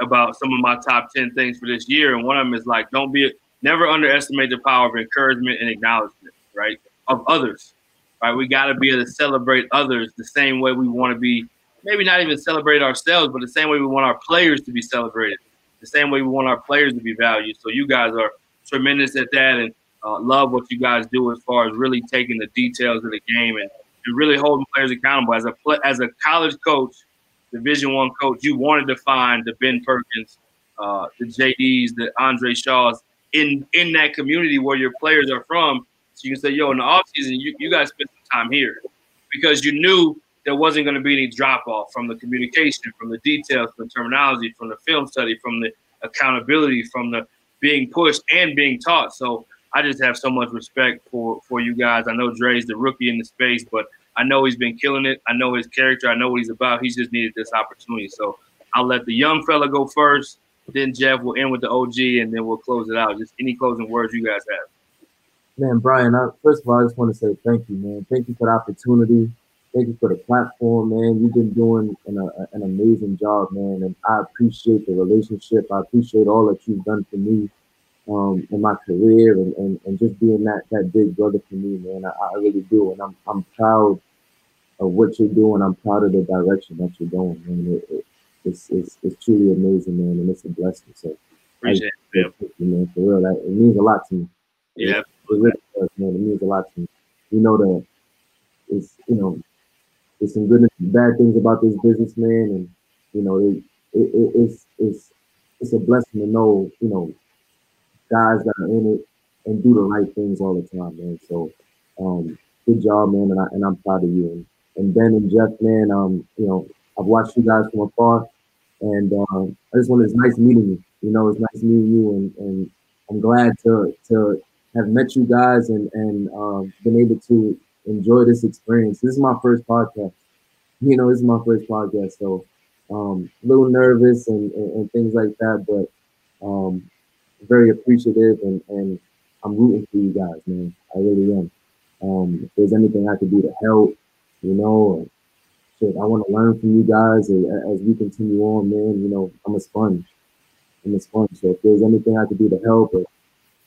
about some of my top 10 things for this year. And one of them is like, don't be, never underestimate the power of encouragement and acknowledgement, right? Of others, right? We got to be able to celebrate others the same way we want to be, maybe not even celebrate ourselves, but the same way we want our players to be celebrated, the same way we want our players to be valued. So you guys are tremendous at that and uh, love what you guys do as far as really taking the details of the game and and really holding players accountable. As a as a college coach, Division One coach, you wanted to find the Ben Perkins, uh, the JDs, the Andre Shaws in in that community where your players are from. So you can say, yo, in the offseason, you, you guys spent some time here because you knew there wasn't going to be any drop off from the communication, from the details, from the terminology, from the film study, from the accountability, from the being pushed and being taught. So I just have so much respect for for you guys. I know Dre's the rookie in the space, but I know he's been killing it. I know his character. I know what he's about. He's just needed this opportunity. So I'll let the young fella go first. Then Jeff will end with the OG, and then we'll close it out. Just any closing words you guys have. Man, Brian, I, first of all, I just want to say thank you, man. Thank you for the opportunity. Thank you for the platform, man. You've been doing an, a, an amazing job, man, and I appreciate the relationship. I appreciate all that you've done for me um, in my career and, and, and just being that that big brother for me, man. I, I really do, and I'm I'm proud of what you're doing. I'm proud of the direction that you're going, man. It, it, it's, it's it's truly amazing, man, and it's a blessing. So appreciate I, it, man. For real, that, it means a lot to me. Yeah, it, it really does, man. It means a lot to me. You know that it's you know there's some good and bad things about this business, man, and you know it, it, it's it's it's a blessing to know you know guys that are in it and do the right things all the time, man. So, um, good job, man, and I and I'm proud of you. And, and Ben and Jeff, man, um, you know, I've watched you guys from afar, and um, I just want it's nice meeting you. You know, it's nice meeting you, and and I'm glad to to have met you guys and and um, been able to enjoy this experience. This is my first podcast. You know, this is my first podcast, so um, a little nervous and, and, and things like that, but um, very appreciative and, and I'm rooting for you guys, man. I really am. Um, if there's anything I could do to help, you know, shit, I want to learn from you guys as, we continue on, man. You know, I'm a sponge. I'm a sponge. So if there's anything I could do to help, or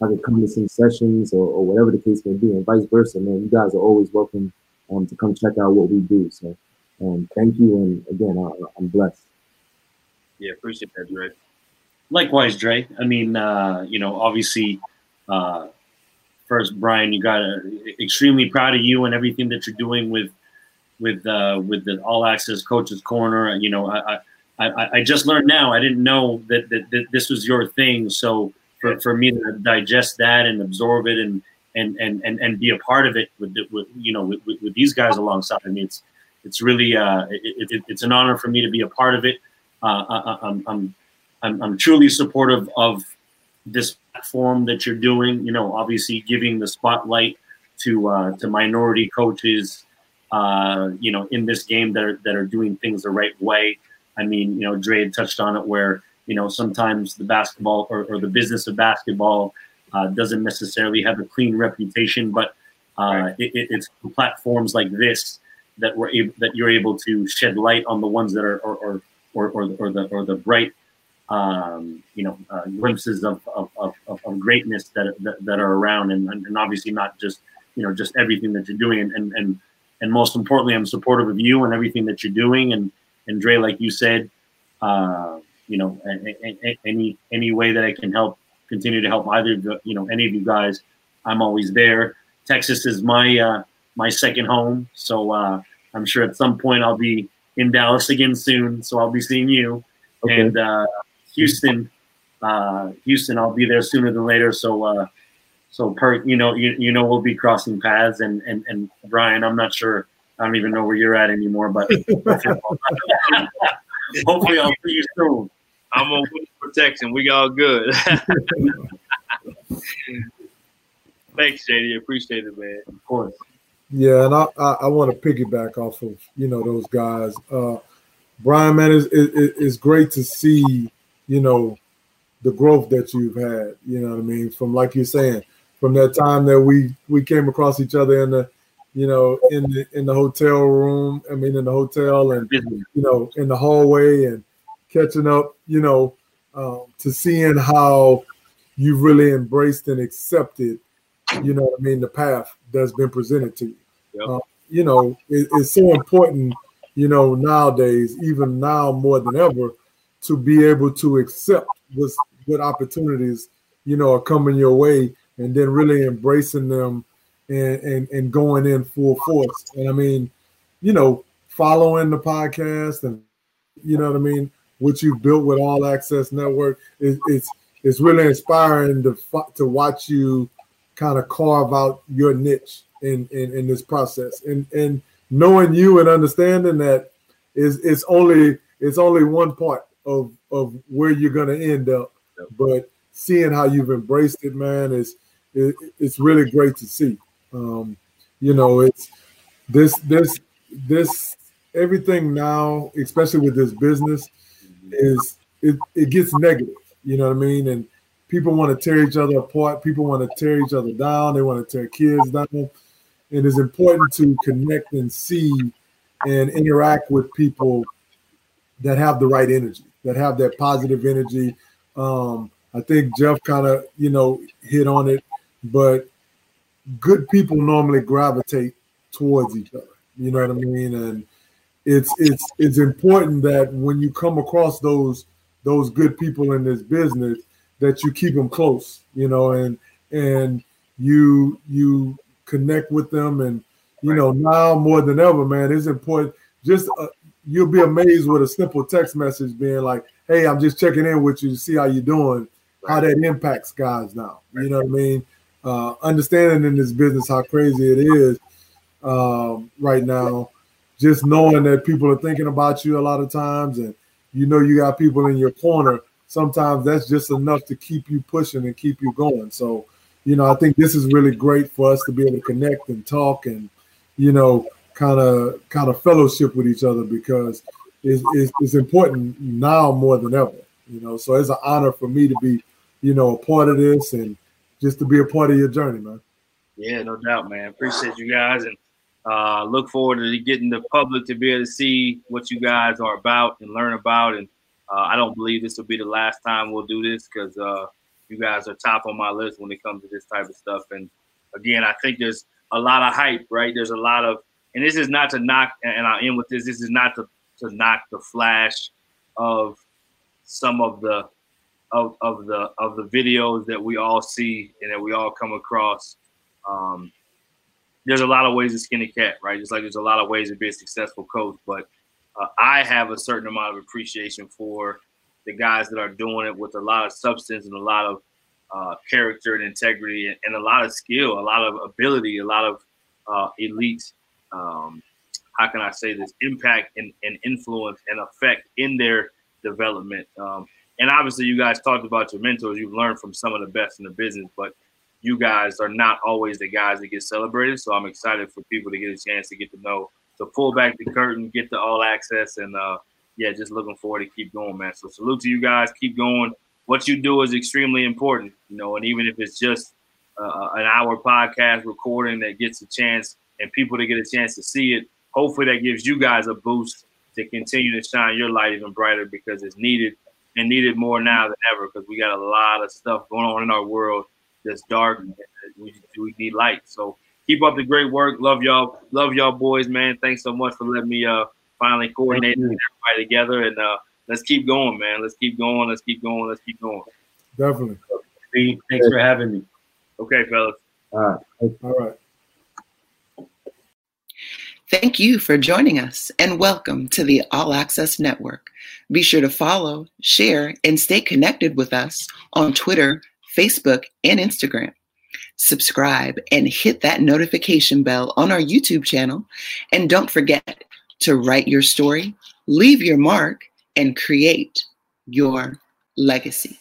I could come to some sessions, or, or whatever the case may be, and vice versa, man, you guys are always welcome um, to come check out what we do. So um, thank you, and again, I, I'm blessed. Yeah, appreciate that, Dre. Likewise, Dre. I mean, uh, you know, obviously, uh, first, Brian, you got extremely proud of you and everything that you're doing with with uh, with the All Access Coaches Corner. You know, I, I I just learned now. I didn't know that that, that this was your thing. So for, for me to digest that and absorb it and and and and, and be a part of it with, with you know with, with, with these guys alongside me, it's it's really uh, it, it, it's an honor for me to be a part of it. Uh, I, I'm, I'm I'm, I'm truly supportive of this platform that you're doing. You know, obviously giving the spotlight to uh, to minority coaches. Uh, you know, in this game that are that are doing things the right way. I mean, you know, Dre had touched on it where you know sometimes the basketball or, or the business of basketball uh, doesn't necessarily have a clean reputation, but uh, right. it, it's platforms like this that we're able that you're able to shed light on the ones that are or or or, or, or the or the bright um, you know, uh, glimpses of, of, of, of greatness that, that, that, are around, and, and obviously not just you know just everything that you're doing, and, and and and most importantly, I'm supportive of you and everything that you're doing, and and Dre, like you said, uh, you know, any any way that I can help, continue to help either you know any of you guys, I'm always there. Texas is my uh, my second home, so uh, I'm sure at some point I'll be in Dallas again soon, so I'll be seeing you. Okay. And uh, Houston, uh, Houston, I'll be there sooner than later. So, uh, so per, you know, you, you know, we'll be crossing paths. And, and, and Brian, I'm not sure. I don't even know where you're at anymore, but [LAUGHS] hopefully I'll see you soon. I'm on protection. We all good. [LAUGHS] Thanks, JD. Appreciate it, man. Of course. Yeah, and I, I, I want to piggyback off of you know those guys. Uh, Brian, man, it's, it, it's great to see you know, the growth that you've had. You know what I mean? From like you're saying, from that time that we we came across each other in the, you know, in the in the hotel room. I mean, in the hotel and you know, in the hallway and catching up. You know, um, to seeing how you really embraced and accepted. You know what I mean? The path that's been presented to you. Yep. Uh, you know, it, it's so important. You know, nowadays, even now more than ever to be able to accept what opportunities you know are coming your way and then really embracing them and and, and going in full force. And i mean you know following the podcast and you know what i mean what you've built with all access network it, it's it's really inspiring to to watch you kind of carve out your niche in, in in this process. And and knowing you and understanding that is it's only it's only one part of of where you're going to end up. Yep. But seeing how you've embraced it, man, is it, it's really great to see. Um, you know, it's this this this everything now, especially with this business, is it, it gets negative. You know what I mean? And people want to tear each other apart. People want to tear each other down. They want to tear kids down. And it's important to connect and see and interact with people that have the right energy, that have that positive energy. Um, I think Jeff kind of, you know, hit on it, but good people normally gravitate towards each other. You know what I mean? And it's it's it's important that when you come across those those good people in this business, that you keep them close. You know, and and you you connect with them, and you know now more than ever, man, it's important. Just uh, you'll be amazed with a simple text message being like, "Hey, I'm just checking in with you to see how you're doing." How that impacts guys now. You know what I mean? Uh, understanding in this business how crazy it is um, right now, just knowing that people are thinking about you a lot of times, and you know you got people in your corner. Sometimes that's just enough to keep you pushing and keep you going. So, you know, I think this is really great for us to be able to connect and talk and, you know, kind of kind of fellowship with each other because it's, it's, it's important now more than ever. You know, so it's an honor for me to be, you know, a part of this and just to be a part of your journey, man. Yeah, no doubt, man. Appreciate you guys and uh, look forward to getting the public to be able to see what you guys are about and learn about. And uh, I don't believe this will be the last time we'll do this because uh, you guys are top on my list when it comes to this type of stuff. And again, I think there's a lot of hype, right? There's a lot of, and this is not to knock, and I'll end with this. This is not to to knock the flash of some of the of, of the of the videos that we all see and that we all come across. Um, there's a lot of ways to skin a cat, right? Just like there's a lot of ways to be a successful coach. But uh, I have a certain amount of appreciation for the guys that are doing it with a lot of substance and a lot of uh, character and integrity and, and, a lot of skill, a lot of ability, a lot of uh, elite. Um, how can I say this? Impact and, and, influence and effect in their development. Um, and obviously, you guys talked about your mentors. You've learned from some of the best in the business, but you guys are not always the guys that get celebrated. So I'm excited for people to get a chance to get to know, to pull back the curtain, get the all access, and uh, yeah, just looking forward to keep going, man. So salute to you guys. Keep going. What you do is extremely important, you know, and even if it's just uh, an hour podcast recording that gets a chance and people to get a chance to see it, hopefully that gives you guys a boost to continue to shine your light even brighter because it's needed and needed more now than ever because we got a lot of stuff going on in our world that's dark. We, we need light. So keep up the great work. Love y'all. Love y'all boys, man. Thanks so much for letting me uh finally coordinate everybody together and uh let's keep going, man. Let's keep going. Let's keep going. Let's keep going. Definitely. Thanks for having me. Okay, fellas. All right. All right. Thank you for joining us and welcome to the All Access Network. Be sure to follow, share, and stay connected with us on Twitter, Facebook, and Instagram. Subscribe and hit that notification bell on our YouTube channel. And don't forget to write your story, leave your mark, and create your legacy.